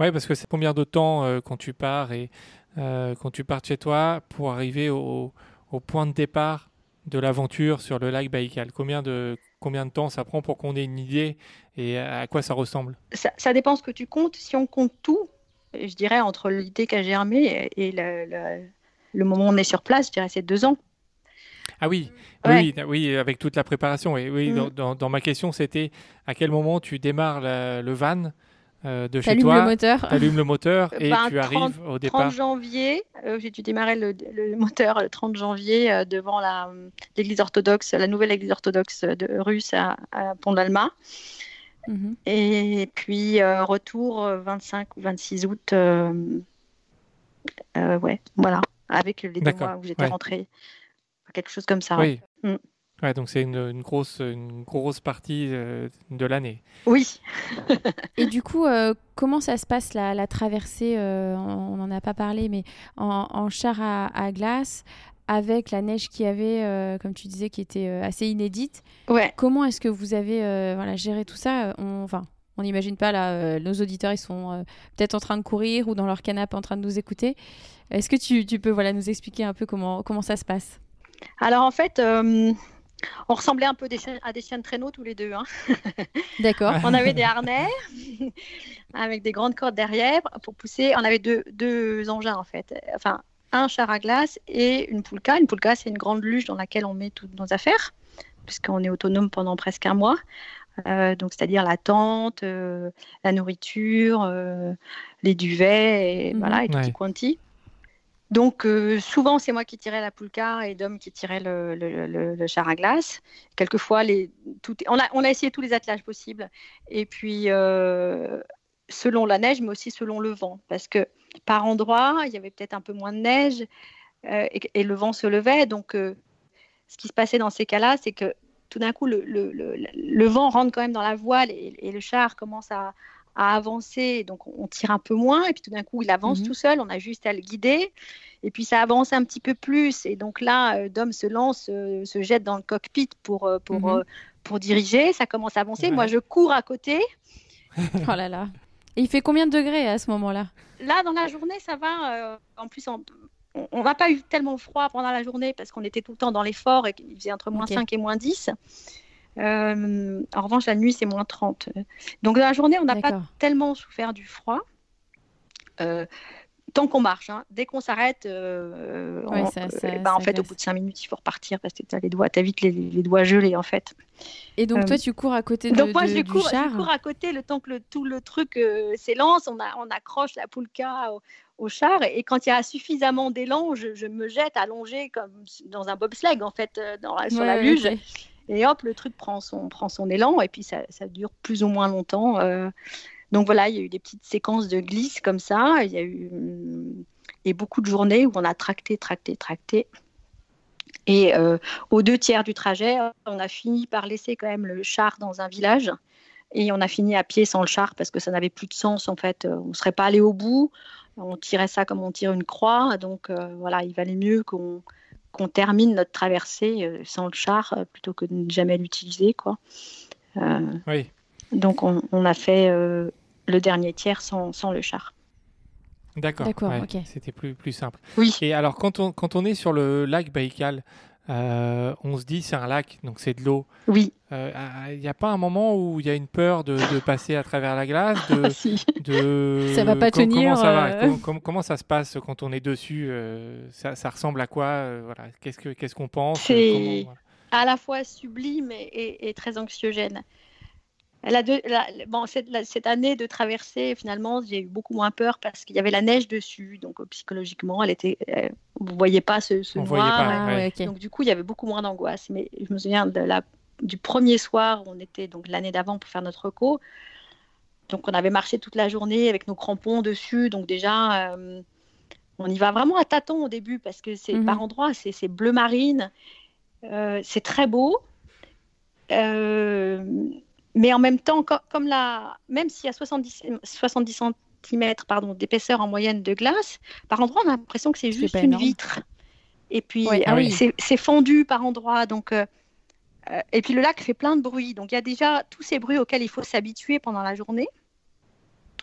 Oui, parce que c'est combien de temps quand tu pars et euh, quand tu pars chez toi pour arriver au, point de départ de l'aventure sur le lac Baïkal? Combien de, combien de temps ça prend pour qu'on ait une idée et à quoi ça ressemble? Ça, dépend ce que tu comptes. Si on compte tout, je dirais entre l'idée qui a germé et le, moment où on est sur place, je dirais c'est deux ans. Ah oui, oui, oui, avec toute la préparation. Et oui, mm. dans, ma question, c'était à quel moment tu démarres le van euh, de chez toi. le moteur. Allume le moteur *laughs* et ben, tu arrives au départ. 30 janvier, euh, j'ai dû démarrer le, *laughs* moteur le 30 janvier euh, devant l'église orthodoxe, la nouvelle église orthodoxe de, russe à, Pont d'Alma. Mhm. Et puis retour 25 ou 26 août. ouais, voilà, avec les deux mois où j'étais rentrée. Quelque chose comme ça. Oui. Mm. Ouais, donc c'est une, grosse, une grosse partie euh, de l'année. Oui. *laughs* Et du coup, euh, comment ça se passe la, la traversée euh, On n'en a pas parlé, mais en, char à, glace, avec la neige qui avait, comme tu disais, qui était assez inédite. Ouais. Comment est-ce que vous avez voilà, géré tout ça? On, Enfin, on n'imagine pas, là, nos auditeurs, ils sont peut-être en train de courir ou dans leur canapé en train de nous écouter. Est-ce que tu, tu, peux voilà, nous expliquer un peu comment, comment ça se passe? Alors en fait, on ressemblait un peu à des chiens de traîneau tous les deux. Hein. *laughs* D'accord. on avait des harnais *laughs* avec des grandes cordes derrière pour pousser. On avait deux, engins en fait. Enfin, un char à glace et une poulka. Une poulka, c'est une grande luge dans laquelle on met toutes nos affaires, puisqu'on est autonome pendant presque un mois. Euh, donc, c'est-à-dire la tente, euh, la nourriture, euh, les duvets, et, mhm. voilà, et tout ouais. quanti. Donc euh, souvent c'est moi qui tirais la poulka et Dom qui tirait le, char à glace. Quelquefois on, a, essayé tous les attelages possibles. Et puis euh, selon la neige, mais aussi selon le vent, parce que par endroits il y avait peut-être un peu moins de neige euh, et, le vent se levait. Donc ce qui se passait dans ces cas-là, c'est que tout d'un coup le, vent rentre quand même dans la voile et le char commence à, à avancer, donc on tire un peu moins, et puis tout d'un coup il avance mhm. tout seul, on a juste à le guider, et puis ça avance un petit peu plus, et donc là, euh, Dom se lance, euh, se jette dans le cockpit pour, euh, pour, mhm. pour diriger. Ça commence à avancer. Ouais. Moi, je cours à côté. *laughs* Oh là là. Et il fait combien de degrés à ce moment-là? Là, dans la journée, ça va. euh, en plus, on- on n'a pas eu tellement froid pendant la journée parce qu'on était tout le temps dans les forts et qu'il faisait entre moins Ok. 5 5 et moins 10. Euh, en revanche, la nuit, c'est moins 30. Donc, dans la journée, on n'a pas tellement souffert du froid. Euh, tant qu'on marche, hein. dès qu'on s'arrête, euh, euh, bah, en fait, au bout de 5 minutes, il faut repartir parce que tu as les doigts, as vite les, les doigts gelés en fait. Et donc toi, tu cours à côté de, Donc moi, de- je du cours, char je cours à côté le temps que le- tout le truc s'élance, on, a- on accroche la poulka au, au char et, quand il y a suffisamment d'élan, je, je me jette allongée comme dans un bobsleigh en fait, dans la- sur Ouais, la luge. Et hop, le truc prend son, élan et puis ça, dure plus ou moins longtemps. euh. Donc voilà, il y a eu des petites séquences de glisse comme ça. Il y a eu hum, et beaucoup de journées où on a tracté, tracté, tracté. Et euh, aux deux tiers du trajet, on a fini par laisser quand même le char dans un village. Et on a fini à pied sans le char parce que ça n'avait plus de sens en fait. On ne serait pas allé au bout. On tirait ça comme on tire une croix. Donc euh, voilà, il valait mieux qu'on qu'on termine notre traversée euh, sans le char euh, plutôt que de ne jamais l'utiliser. quoi. Euh, Oui. donc on, on a fait euh, le dernier tiers sans, sans le char. D'accord. D'accord, ouais, ok. C'était plus, plus simple. Oui. Et alors, quand on, quand on est sur le lac Baïkal, euh, on se dit c'est un lac, donc c'est de l'eau. Oui. Il n'y a pas un moment où il y a une peur de, de passer à travers la glace de, *laughs* Si. de... *laughs* Ça va pas Com- tenir, Comment ça va? euh. comment, ça se passe quand on est dessus euh, ça, ça ressemble à quoi euh, voilà. Qu'est-ce que- qu'est-ce qu'on pense C'est- euh, voilà. à la fois sublime et, et- et très anxiogène. La deux- la- bon, cette, la- cette année de traversée, finalement, j'ai eu beaucoup moins peur parce qu'il y avait la neige dessus. Donc, euh, psychologiquement, elle était, euh, vous ne voyez pas ce, ce On noir. voyait pas, ouais. ouais, ok. Donc, du coup, il y avait beaucoup moins d'angoisse. Mais je me souviens de la, du premier soir où on était donc l'année d'avant pour faire notre reco. Donc, on avait marché toute la journée avec nos crampons dessus. Donc, déjà, euh, on y va vraiment à tâtons au début parce que c'est Mhm. par endroits, c'est c'est bleu marine. Euh, c'est très beau. Euh, mais en même temps, co- comme la, même s'il y a 70, 70 cm pardon, d'épaisseur en moyenne de glace, par endroits, on a l'impression que c'est juste une énorme. vitre. Et puis, Ouais, ah oui. c'est c'est fondu par endroits. Donc, euh, euh, et puis, le lac fait plein de bruit. Donc, il y a déjà tous ces bruits auxquels il faut s'habituer pendant la journée.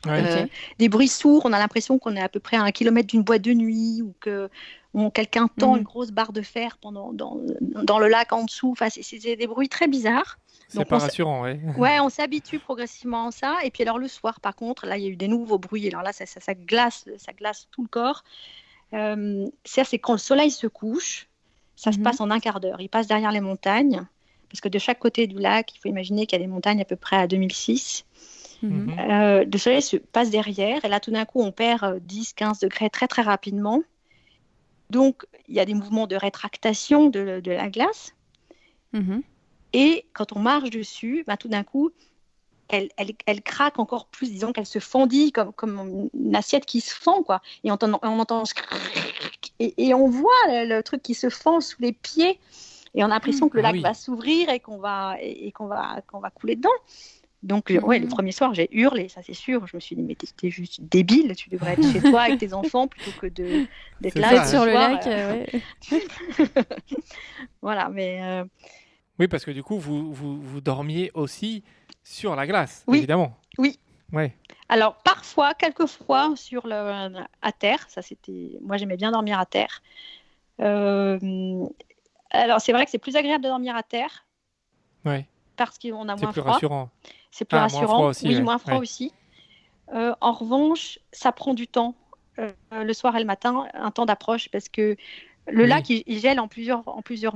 Ouais. Euh, des bruits sourds, on a l'impression qu'on est à peu près à un kilomètre d'une boîte de nuit ou que on- quelqu'un tend Mhm. une grosse barre de fer pendant, dans, dans le lac en dessous. Enfin, c'est- c'est des bruits très bizarres. C'est pas rassurant, ouais. *laughs* Ouais, on s'habitue progressivement à ça. Et puis alors le soir, par contre, là, il y a eu des nouveaux bruits. Alors là, ça, ça, ça glace, ça glace tout le corps. Euh, ça, c'est quand le soleil se couche. Ça se Mhm. passe en un quart d'heure. Il passe derrière les montagnes. Parce que de chaque côté du lac, il faut imaginer qu'il y a des montagnes à peu près à 2006. Mhm. Mhm. Euh, le soleil se passe derrière et là tout d'un coup on perd euh, 10-15 degrés très très rapidement. Donc il y a des mouvements de rétractation de, de la glace. Et quand on marche dessus, bah, tout d'un coup elle, elle, elle craque encore plus, disons qu'elle se fendit comme, comme une assiette qui se fend quoi. Et on entend, on entend ce et, et on voit le, le truc qui se fend sous les pieds et on a l'impression que le Ah lac oui. va s'ouvrir et qu'on va et, et qu'on va qu'on va couler dedans. Donc, euh, ouais, le Mhm. premier soir, j'ai hurlé, ça c'est sûr. Je me suis dit, mais t'es juste débile, tu devrais être chez toi avec tes enfants plutôt que de- d'être là. ça, sur le soir, lac, euh, euh, ouais. *laughs* Voilà, mais euh, Oui, parce que du coup, vous, vous, vous dormiez aussi sur la glace, Oui. évidemment. Oui. Ouais. alors parfois, quelquefois, sur le, à terre, ça c'était. Moi j'aimais bien dormir à terre. Euh, alors c'est vrai que c'est plus agréable de dormir à terre Ouais. parce qu'on a C'est moins plus froid. rassurant. C'est plus Ah, moins rassurant. froid aussi, oui, ouais. moins froid Ouais. aussi. Euh, en revanche, ça prend du temps, euh, le soir et le matin, un temps d'approche, parce que le Oui. lac, il, il gèle en plusieurs, en plusieurs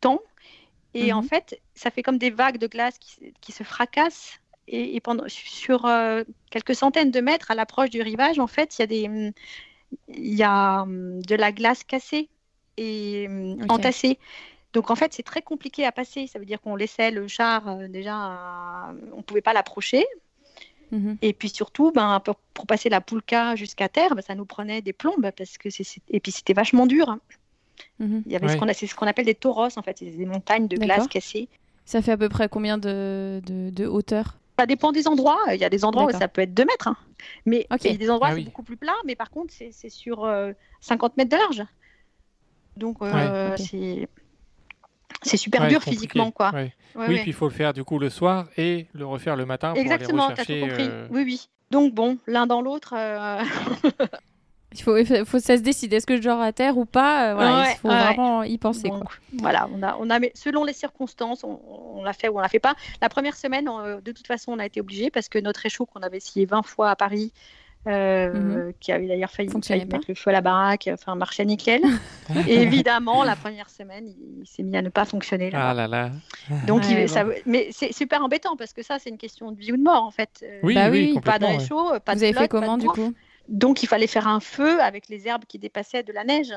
temps. Et en Mhm. fait, ça fait comme des vagues de glace qui, se- qui se fracassent. Et, et pendant, sur euh, quelques centaines de mètres à l'approche du rivage, en fait, il y a, des, y a hum, de la glace cassée et hum, entassée. Donc en fait, c'est très compliqué à passer. Ça veut dire qu'on laissait le char euh, déjà, on pouvait pas l'approcher. Mhm. Et puis surtout, ben, pour, passer la poulka jusqu'à terre, ben, ça nous prenait des plombes parce que et puis c'était vachement dur. hein. Mhm. Il y avait ce qu'on a- c'est ce qu'on appelle des tauros en fait, c'est des montagnes de glace cassées. Ça fait à peu près combien de, de, de hauteur? Ça dépend des endroits. Il y a des endroits où ça peut être 2 mètres, hein. mais il y a des endroits Ah c'est oui. beaucoup plus plat. Mais par contre, c'est c'est sur euh, 50 mètres de large. Donc euh, Ouais, c'est c'est super Ouais, dur compliqué. physiquement, quoi. Ouais. Ouais, oui, ouais. puis il faut le faire du coup le soir et le refaire le matin Exactement, pour t'as aller tout rechercher. compris. euh, Oui, oui. Donc bon, l'un dans l'autre. euh, *laughs* Il faut, il faut, ça se décider, est-ce que je dors à terre ou pas euh, voilà, Ouais, Il faut ouais. vraiment y penser. donc, quoi. voilà, on a, on a, mais selon les circonstances, on, on l'a fait ou on l'a fait pas. La première semaine, on- de toute façon, on a été obligé parce que notre échaud qu'on avait essayé 20 fois à Paris. euh, qui avait d'ailleurs failli, failli mettre le feu à la baraque, enfin marchait nickel. *laughs* Et évidemment, la première semaine, il, il s'est mis à ne pas fonctionner. Ah là là. Donc, il- ça, mais c'est super embêtant parce que ça, c'est une question de vie ou de mort en fait. Euh, Oui, Bah oui, oui, pas de réchaud, pas Vous de avez fait comment du coup? Donc il fallait faire un feu avec les herbes qui dépassaient de la neige.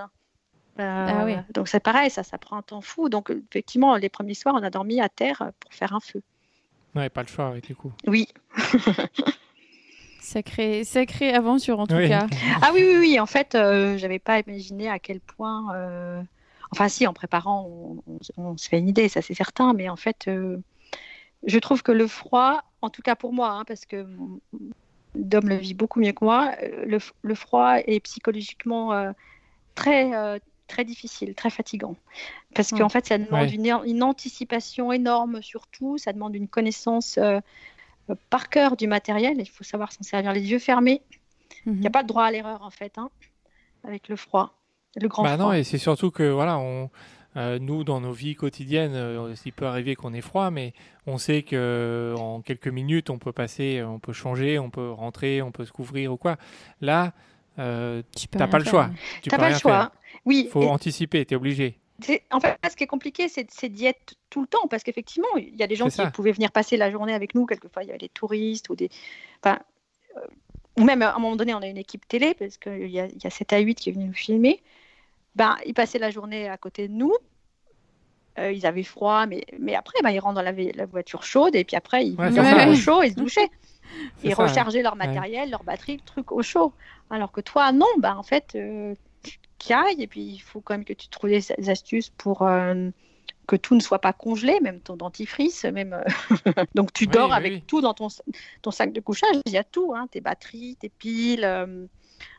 Euh, Ah oui. Donc c'est pareil, ça, ça prend un temps fou. Donc effectivement, les premiers soirs, on a dormi à terre pour faire un feu. Ouais, pas le choix ouais, du coup. Oui. *laughs* Sacrée sacrée aventure en tout Oui. cas. *laughs* Ah oui, oui, oui. En fait, euh, j'avais pas imaginé à quel point. euh, Enfin, si, en préparant, on, on- on se fait une idée, ça c'est certain. Mais en fait, euh, je trouve que le froid, en tout cas pour moi, hein, parce que Dom le vit beaucoup mieux que moi, euh, le, froid est psychologiquement euh, très, euh, très difficile, très fatigant. Parce qu'en fait, ça demande Ouais. une, une anticipation énorme sur tout, ça demande une connaissance euh, par cœur du matériel. Il faut savoir s'en servir les yeux fermés. Il n'y a Mhm. pas de droit à l'erreur en fait, hein, avec le froid, le grand Bah froid. non, et c'est surtout que voilà, on, euh, nous dans nos vies quotidiennes, euh, il peut arriver qu'on ait froid, mais on sait que euh, en quelques minutes, on peut passer, on peut changer, on peut rentrer, on peut se couvrir ou quoi. Là, Tu rien pas le choix. tu pas le choix. faire. Oui, Faut et anticiper, t'es obligé. c'est- en fait, ce qui est compliqué, c'est d'y être tout le temps, parce qu'effectivement, il y a des gens qui ça. pouvaient venir passer la journée avec nous. Quelquefois, il y avait des touristes ou des, enfin, ou même à un moment donné, on a une équipe télé parce qu'il y y a 7 à 8 qui est venu nous filmer. Ben, ils passaient la journée à côté de nous. Euh, ils avaient froid, mais, mais après, ben, ils rentrent dans la, voiture chaude et puis après, ils Ouais, ils ça, au ouais. chaud et se douchaient. Et ça, ouais. recharger leur matériel, leur batterie, le truc au chaud. Alors que toi, non, bah, en fait, euh, tu y ailles et puis il faut quand même que tu trouves des astuces pour euh, que tout ne soit pas congelé, même ton dentifrice, même. euh, *laughs* Donc tu dors oui, avec oui. tout dans ton, ton sac de couchage, il y a tout, hein, tes batteries, tes piles.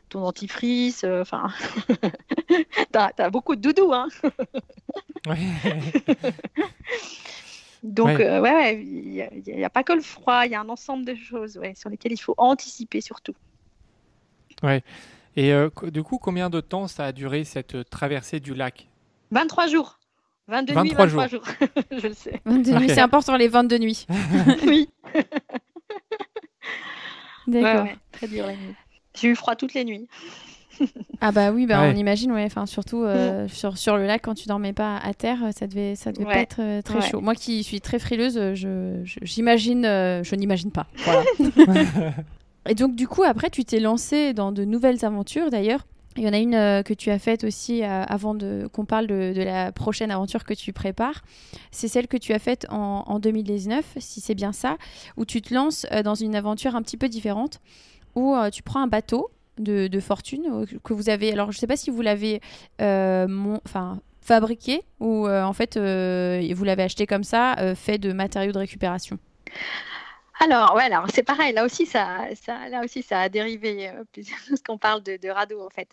Ton dentifrice, euh, enfin, *laughs* t'as as beaucoup de doudou, hein. *laughs* Ouais. Donc, Ouais. euh, ouais, ouais, il n'y a, pas que le froid, il y a un ensemble de choses ouais, sur lesquelles il faut anticiper surtout. Et euh, du coup, combien de temps ça a duré cette euh, traversée du lac? 23 jours. 22 nuits, 23 23 jours. *laughs* Je le sais. 22 nuits, Ok. c'est important les 22 nuits. Oui. D'accord. Ouais, ouais, très dur la nuit. J'ai eu froid toutes les nuits. *laughs* Ah bah oui, bah Ouais. on imagine, ouais. Enfin, surtout euh, sur, sur le lac, quand tu dormais pas à terre, euh, ça devait, ça devait pas être euh, très Ouais. chaud. Moi qui suis très frileuse, je, je- j'imagine, euh, je n'imagine pas. Voilà. *laughs* *laughs* Et donc du coup, après, tu t'es lancé dans de nouvelles aventures. D'ailleurs, il y en a une euh, que tu as faite aussi euh, avant de, qu'on parle de, de la prochaine aventure que tu prépares. C'est celle que tu as faite en, en 2019, si c'est bien ça, où tu te lances euh, dans une aventure un petit peu différente, où euh, tu prends un bateau de, de fortune euh, que vous avez. Alors, je sais pas si vous l'avez euh, enfin, fabriqué ou en fait vous l'avez acheté comme ça, fait de matériaux de récupération. Alors, ouais, alors c'est pareil, là aussi, ça, ça, là aussi, ça a dérivé, euh, *laughs* parce qu'on parle de, de radeau, en fait.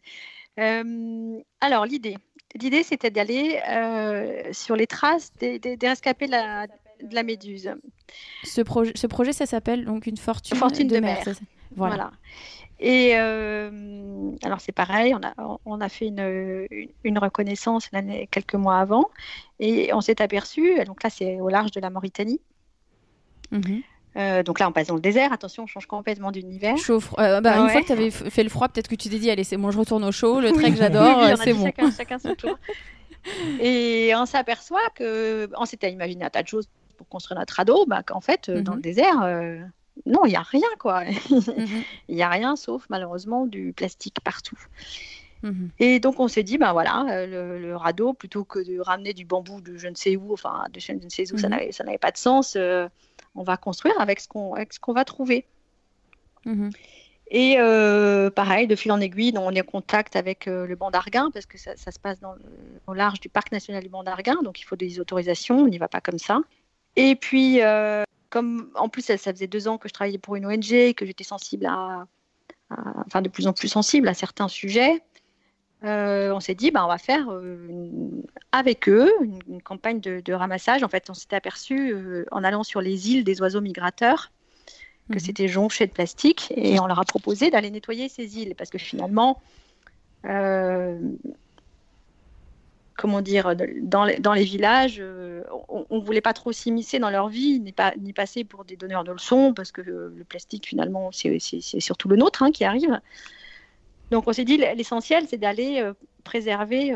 Euh, alors, l'idée, l'idée, c'était d'aller euh, sur les traces des, des, des rescapés de la, de la Méduse. Ce, projet, ce projet, ça s'appelle donc une fortune, Fortune de, de mer. mer. Voilà. Voilà. Et euh, alors c'est pareil, on a, on a fait une, une, une reconnaissance l'année, quelques mois avant et on s'est aperçu, donc là c'est au large de la Mauritanie, Mhm. Euh, donc là on passe dans le désert, attention on change complètement d'univers. Chaud. Euh, bah, Une Ouais. fois que tu avais fait le froid, peut-être que tu t'es dit, allez, c'est bon, je retourne au chaud, le trek j'adore, oui, euh, c'est bon. Chacun, chacun son tour. *laughs* Et on s'aperçoit que on s'était imaginé un tas de choses pour construire notre radeau, bah, qu'en fait euh, dans Mhm. le désert, euh, non il n'y a rien quoi. Mhm. *laughs* Il n'y a rien sauf malheureusement du plastique partout. Mhm. Et donc on s'est dit, ben voilà, euh, le, le radeau, plutôt que de ramener du bambou de je ne sais où, enfin de je ne sais où, ça Mhm. n'avait- ça n'avait pas de sens, euh, on va construire avec ce qu'on avec ce qu'on va trouver. Et euh, pareil, de fil en aiguille, on est en contact avec euh, le banc d'Arguin, parce que ça, ça se passe dans le- au large du parc national du banc d'Arguin, donc il faut des autorisations, on n'y va pas comme ça. Et puis, euh, comme en plus, ça, ça faisait deux ans que je travaillais pour une ONG, que j'étais sensible à, à- enfin de plus en plus sensible à certains sujets, on s'est dit, bah, on va faire avec eux une, campagne de, ramassage. En fait, on s'était aperçu en allant sur les îles des oiseaux migrateurs que mhm. c'était jonché de plastique et on leur a proposé d'aller nettoyer ces îles parce que finalement, comment dire, dans les, dans les villages, euh, on ne voulait pas trop s'immiscer dans leur vie, ni, pas, ni passer pour des donneurs de leçons, parce que euh, le plastique, finalement, c'est surtout le nôtre hein, qui arrive. Donc on s'est dit, l'essentiel, c'est d'aller euh, préserver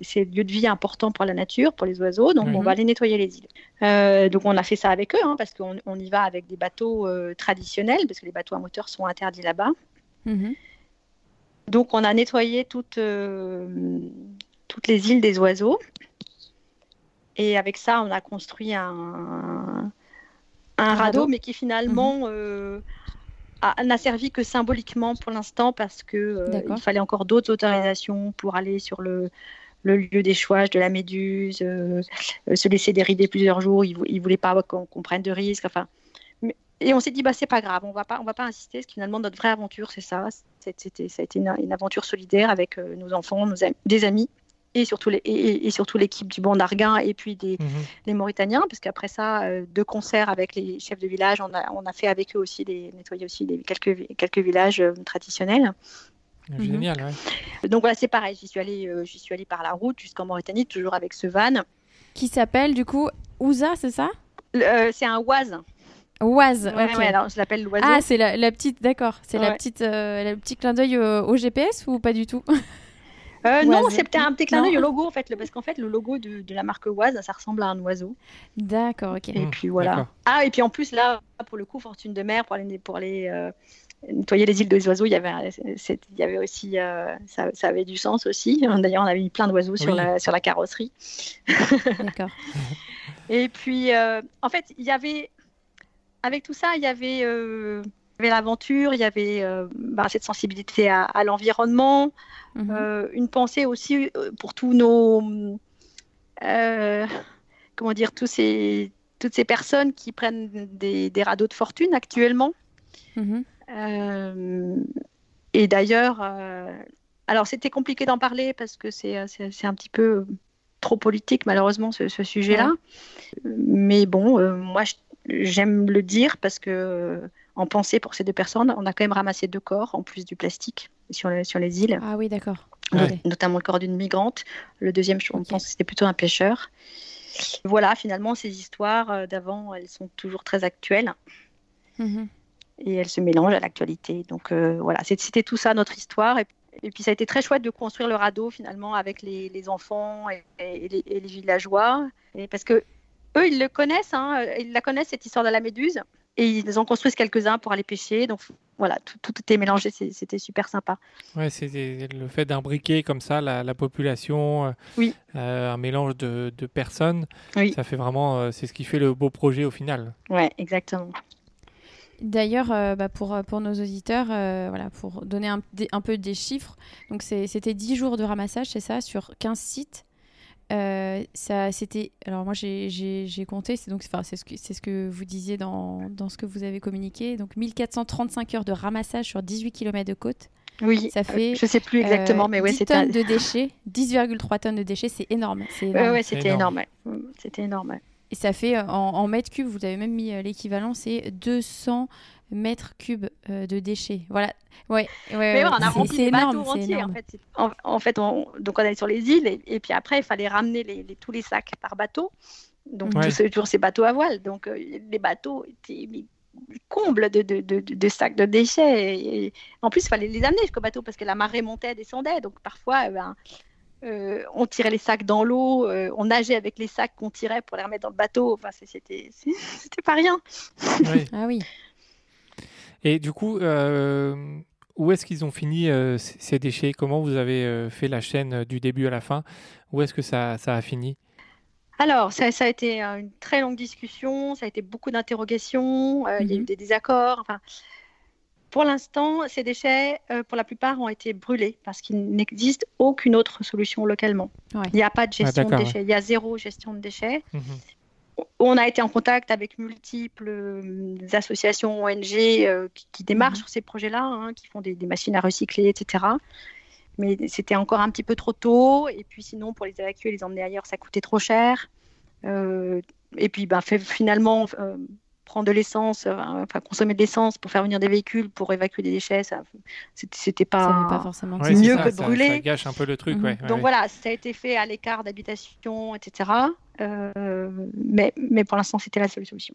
ces lieux de vie importants pour la nature, pour les oiseaux. Donc on va mhm. aller nettoyer les îles. donc on a fait ça avec eux, hein, parce qu'on on y va avec des bateaux traditionnels, parce que les bateaux à moteur sont interdits là-bas. Mhm. Donc on a nettoyé toute toutes les îles des oiseaux. Et avec ça, on a construit un, un, radeau, mais qui finalement euh, n'a servi que symboliquement pour l'instant parce que euh, il fallait encore d'autres autorisations pour aller sur le, le lieu d'échouage de la méduse, euh, se laisser dérider plusieurs jours. Il ne voulait pas qu'on prenne de risques. Enfin, et on s'est dit, bah, c'est pas grave, on va pas, on va pas insister, parce que finalement, notre vraie aventure, c'est ça. C'était, ça a été une, aventure solidaire avec nos enfants, nos des amis et surtout les, et, surtout l'équipe du Bon d'Arguin et puis des, mhm. les Mauritaniens, parce qu'après ça, euh, de concert avec les chefs de village, on a, on a fait avec eux aussi des, nettoyer aussi des, quelques, quelques villages euh, traditionnels. Génial, mhm. Donc voilà, c'est pareil, j'y suis, allée, euh, suis allée par la route jusqu'en Mauritanie, toujours avec ce van. Qui s'appelle du coup Ouza, c'est ça? C'est un Oise. Oise, ok. alors je l'appelle l'oiseau. Ah, c'est la, la, petite, d'accord. C'est la petite, le petit clin d'œil au GPS ou pas du tout? *laughs* Euh, non, c'était un petit clin d'œil au logo en fait, parce qu'en fait le logo de, la marque Oise, ça ressemble à un oiseau. D'accord, ok. Et puis voilà. Ah et puis en plus là, pour le coup, Fortune de mer pour aller pour les euh, nettoyer les îles des oiseaux, il y avait, il y avait aussi, euh, ça, avait du sens aussi. *laughs* D'ailleurs, on avait mis plein d'oiseaux sur la sur la carrosserie. *laughs* D'accord. et puis en fait, il y avait avec tout ça, il y avait avait l'aventure, il y avait bah, cette sensibilité à, à l'environnement, Mhm. Euh, une pensée aussi euh, pour tous nos, euh, comment dire, tous ces, toutes ces personnes qui prennent des, des radeaux de fortune actuellement. Mhm. et d'ailleurs, alors c'était compliqué d'en parler parce que c'est un petit peu trop politique malheureusement ce, sujet-là. Mais bon, moi j'aime le dire parce que en pensée pour ces deux personnes, on a quand même ramassé deux corps en plus du plastique sur, sur les îles. Ah oui, d'accord. Notamment le corps d'une migrante. Le deuxième, je pense que c'était plutôt un pêcheur. Voilà, finalement, ces histoires euh, d'avant, elles sont toujours très actuelles. Mhm. Et elles se mélangent à l'actualité. Donc euh, voilà, c'était tout ça notre histoire. Et, puis ça a été très chouette de construire le radeau finalement avec les, enfants et, les, villageois. Et parce que eux, ils le connaissent, hein, ils la connaissent cette histoire de la méduse. Et ils en construisent quelques-uns pour aller pêcher. Donc voilà, tout, tout était mélangé, c'était super sympa. Ouais, c'est le fait d'imbriquer comme ça la, population, euh, oui. Euh, un mélange de, de personnes. Oui. Ça fait vraiment, euh, c'est ce qui fait le beau projet au final. Ouais, exactement. D'ailleurs, bah pour, pour nos auditeurs, voilà, pour donner un, un, peu des chiffres, donc c'était 10 jours de ramassage, c'est ça, sur 15 sites. Euh, ça, c'était. Alors moi, j'ai compté. C'est donc, enfin, c'est ce que c'est ce que vous disiez dans, dans, ce que vous avez communiqué. Donc 1435 heures de ramassage sur 18 km de côte. Oui. Ça fait. je sais plus exactement, euh, mais ouais, 10 tonnes de déchets, 10,3 tonnes de déchets, c'est énorme. C'est ouais, c'était énorme. C'était énorme. Et ça fait en, en, mètres cubes, vous avez même mis euh, l'équivalent, c'est 200 mètres cubes de déchets. Voilà, Ouais, mais on a rempli les bateaux entiers. En fait, en, fait on, donc on allait sur les îles et, puis après il fallait ramener les, tous les sacs par bateau. Donc toujours ces bateaux à voile. Donc euh, les bateaux étaient combles de, de, de, sacs de déchets. Et, en plus il fallait les amener jusqu'au bateau parce que la marée montait, descendait. Donc parfois eh ben, euh, on tirait les sacs dans l'eau, euh, on nageait avec les sacs qu'on tirait pour les remettre dans le bateau. Enfin, c'était, c'était pas rien. *laughs* ah oui. Et du coup, où est-ce qu'ils ont fini euh, ces déchets? Comment vous avez euh, fait la chaîne euh, du début à la fin? Où est-ce que ça, ça, a fini? Alors, ça, ça, a été une très longue discussion, ça a été beaucoup d'interrogations, il y a eu mhm. des désaccords. Enfin, pour l'instant, ces déchets, pour la plupart, ont été brûlés parce qu'il n'existe aucune autre solution localement. Il n'y a pas de ah, gestion de déchets, il y a zéro gestion de déchets. Mhm on a été en contact avec multiples euh, associations ONG euh, qui, démarrent mhm. sur ces projets-là, hein, qui font des, machines à recycler, etc. mais c'était encore un petit peu trop tôt. Et puis sinon, pour les évacuer, les emmener ailleurs, ça coûtait trop cher. Euh, et puis ben, fait, finalement, euh, prendre de l'essence, euh, enfin consommer de l'essence pour faire venir des véhicules, pour évacuer des déchets, ça, c'était pas, pas forcément ouais, mieux ça, que de ça, brûler. Ça gâche un peu le truc, Mhm. ouais, Donc ouais. voilà, ça a été fait à l'écart d'habitation, etc. Euh, mais, mais pour l'instant, c'était la seule solution.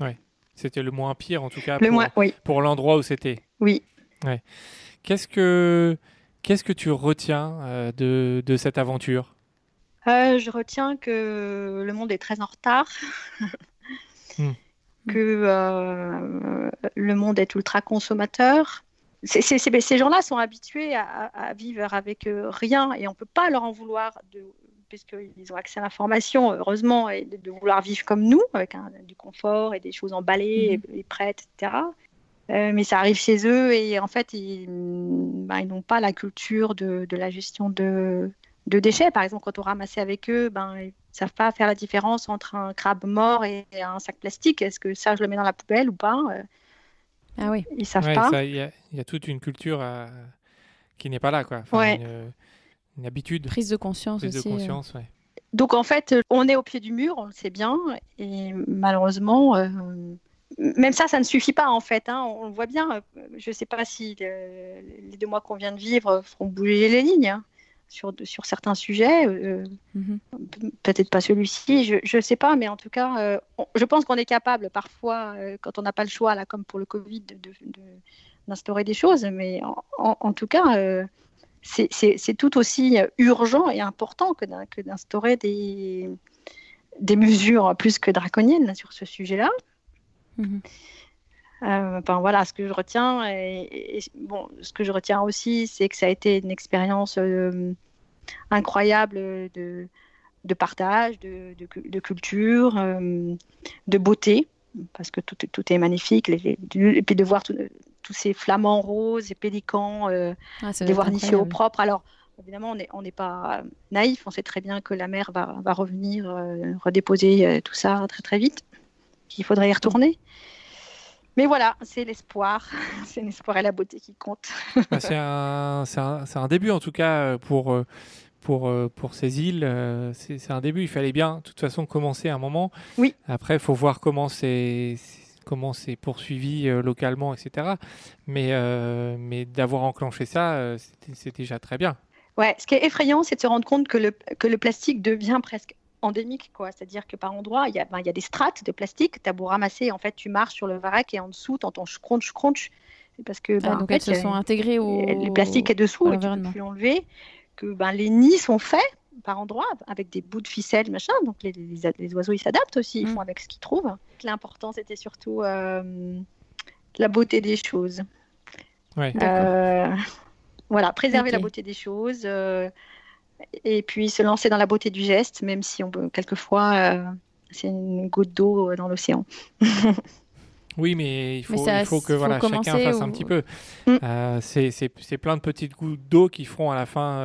Ouais. C'était le moins pire, en tout cas, Le pour, moins, oui, pour l'endroit où c'était. oui. Qu'est-ce que qu'est-ce que tu retiens euh, de, de cette aventure? Euh, je retiens que le monde est très en retard, *laughs* Hmm. que euh, le monde est ultra consommateur. Ces gens-là sont habitués à, vivre avec euh, rien et on ne peut pas leur en vouloir, de, puisqu'ils ont accès à l'information, heureusement, et de, de vouloir vivre comme nous, avec un- du confort et des choses emballées et, et prêtes, etc. Euh, mais ça arrive chez eux et en fait, ils, ben, ils n'ont pas la culture de, de la gestion de, de déchets. Par exemple, quand on ramassait avec eux, ben, ils ne savent pas faire la différence entre un crabe mort et un sac plastique. Est-ce que ça, je le mets dans la poubelle ou pas Euh, Ah oui. Ils ne savent Ouais, pas. Il y, a- il y a toute une culture euh, qui n'est pas là, quoi. Enfin, Ouais. une, une habitude, Prise de conscience prise de aussi. euh. conscience. ouais. Donc en fait, on est au pied du mur, on le sait bien, et malheureusement, euh, même ça, ça ne suffit pas en fait. hein, on le voit bien. Je ne sais pas si le- les deux mois qu'on vient de vivre feront bouger les lignes hein, sur, sur certains sujets. euh, Mhm. Peut-être pas celui-ci, je ne sais pas, mais en tout cas, euh, on- je pense qu'on est capable parfois, euh, quand on n'a pas le choix, là, comme pour le Covid, de- de- de- d'instaurer des choses. Mais en, en- en tout cas, c'est- tout aussi urgent et important que d'in- que d'instaurer des, des mesures plus que draconiennes sur ce sujet-là. Mhm. Euh, voilà ce que je retiens. Et, et- bon, ce que je retiens aussi, c'est que ça a été une expérience euh, incroyable de, de partage, de, de cu- de culture, euh, de beauté, parce que tout, est- tout est magnifique. les- les- et puis de voir tous ces flamants roses et pélicans, euh, Ah, être voir nichés au propre. Alors, évidemment, on n'est pas naïf, on sait très bien que la mer va, va revenir, redéposer tout ça très très vite, qu'il faudrait y retourner. Mais voilà, c'est l'espoir, *laughs* c'est l'espoir et la beauté qui comptent. *laughs* Bah, c'est un, c'est un, c'est un début en tout cas euh, pour, euh, pour, euh, pour ces îles. C'est un début. Il fallait bien, de toute façon, commencer à un moment. Oui. Après, il faut voir comment c'est comment c'est poursuivi euh, localement, etc. Mais, euh, mais d'avoir enclenché ça, euh, c'est déjà très bien. Ouais, ce qui est effrayant, c'est de se rendre compte que le, que le plastique devient presque endémique, quoi. C'est-à-dire que par endroits, il y a, ben, il y a des strates de plastique. Tu as beau ramasser, en fait, tu marches sur le vrac et en dessous, tu entends crunch, crunch. C'est parce que Ah, ben, en donc fait, elles se a- sont intégrées au. le plastique est dessous et tu peux plus l'enlever. Que ben, les nids sont faits par endroits avec des bouts de ficelle, machin. Donc les, les- les oiseaux, ils s'adaptent aussi, ils Mm. font avec ce qu'ils trouvent. L'important, c'était surtout euh, la beauté des choses. Ouais. Euh, voilà, préserver la beauté des choses euh, et puis se lancer dans la beauté du geste, même si on peut quelquefois euh, c'est une goutte d'eau dans l'océan. *laughs* Oui, mais il faut, Mais ça, il faut que faut voilà, chacun fasse un petit peu. Mm. Euh, c'est c'est- c'est plein de petites gouttes d'eau qui feront à la fin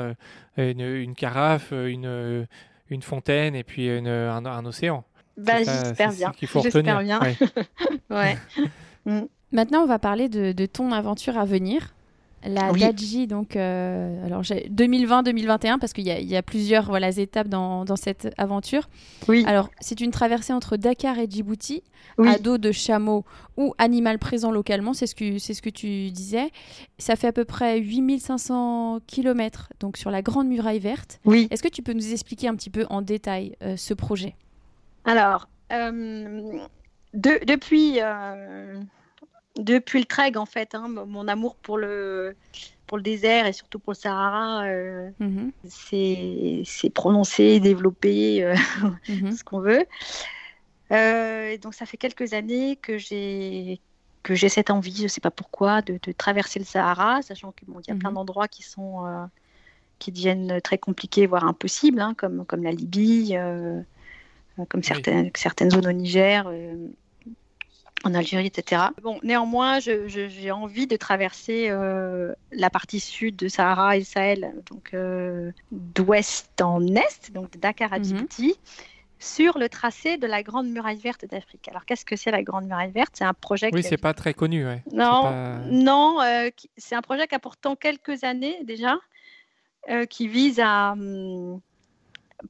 euh, une, une carafe, une, une fontaine et puis une- un, un océan. Bah, C'est ça- j'espère c'est bien. ce qu'il faut J'espère retenir. bien. Ouais. *laughs* Ouais. *laughs* Maintenant, on va parler de, de ton aventure à venir. La Oui. Daji, donc euh, alors j'ai- 2020-2021, parce qu'il y, a- il y a plusieurs voilà, étapes dans, dans cette aventure. Oui. Alors, c'est une traversée entre Dakar et Djibouti, Oui. à dos de chameau ou animal présent localement, c'est ce, que, c'est ce que tu disais. Ça fait à peu près 8500 km, donc sur la Grande Muraille Verte. Oui. Est-ce que tu peux nous expliquer un petit peu en détail euh, ce projet? Alors, euh, de- depuis, euh, depuis le trek, en fait, hein, mon amour pour le, pour le désert et surtout pour le Sahara, euh, Mhm, c'est c'est prononcé, développé, euh, *laughs* mhm. ce qu'on veut. Euh, et donc, ça fait quelques années que j'ai que j'ai cette envie, je ne sais pas pourquoi, de, de traverser le Sahara, sachant qu'il bon, y a plein Mhm. d'endroits qui sont euh, qui deviennent très compliqués, voire impossibles, hein, comme, comme la Libye, euh, comme certaines, certaines zones au Niger, en Algérie, etc. Bon, néanmoins, j'ai envie de traverser euh, la partie sud de Sahara et le Sahel, donc euh, d'ouest en est, donc de Dakar à Mhm. Djibouti, sur le tracé de la Grande Muraille Verte d'Afrique. Alors, qu'est-ce que c'est la Grande Muraille Verte? C'est un projet. Oui, c'est pas très connu. Ouais. Non, pas... non, euh, c'est un projet qui a pourtant quelques années déjà, qui vise à hum,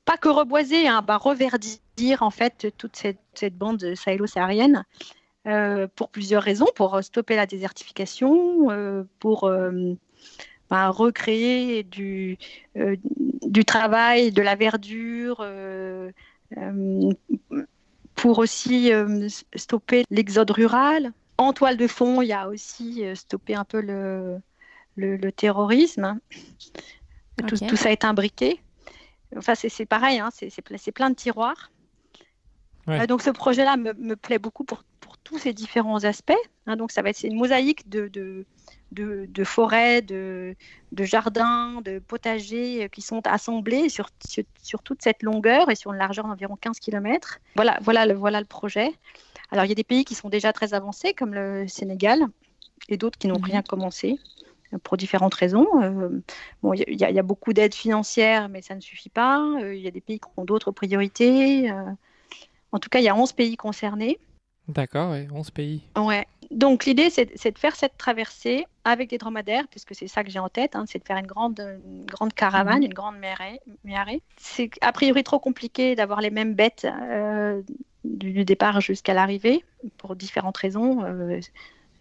pas que reboiser, hein, bah, reverdir en fait toute cette, cette bande sahélo-saharienne. Euh, pour plusieurs raisons, pour stopper la désertification, euh, pour euh, bah, recréer du, euh, du travail, de la verdure, euh, pour aussi stopper l'exode rural. En toile de fond, il y a aussi stopper un peu le, le, le terrorisme. Tout, ça est imbriqué. Enfin, c'est pareil, hein, c'est c'est ple- c'est plein de tiroirs. Ouais. Euh, donc, ce projet-là me, me plaît beaucoup pour, pour tous ces différents aspects. hein. donc, ça va être c'est une mosaïque de, de, de, de forêts, de, de jardins, de potagers euh, qui sont assemblés sur, sur, sur toute cette longueur et sur une largeur d'environ 15 km. Voilà, voilà, le, voilà le projet. Alors, il y a des pays qui sont déjà très avancés, comme le Sénégal, et d'autres qui n'ont Mhm. rien commencé euh, pour différentes raisons. Euh, bon, il y, a- il y a beaucoup d'aides financières, mais ça ne suffit pas. Euh, Il y a des pays qui ont d'autres priorités. Euh, en tout cas, il y a 11 pays concernés. D'accord, ouais, 11 pays. Ouais. Donc l'idée, c'est de faire cette traversée avec des dromadaires, puisque c'est ça que j'ai en tête, hein, c'est de faire une grande, une grande caravane, Mhm. une grande méarée. C'est a priori trop compliqué d'avoir les mêmes bêtes euh, du, départ jusqu'à l'arrivée, pour différentes raisons, euh,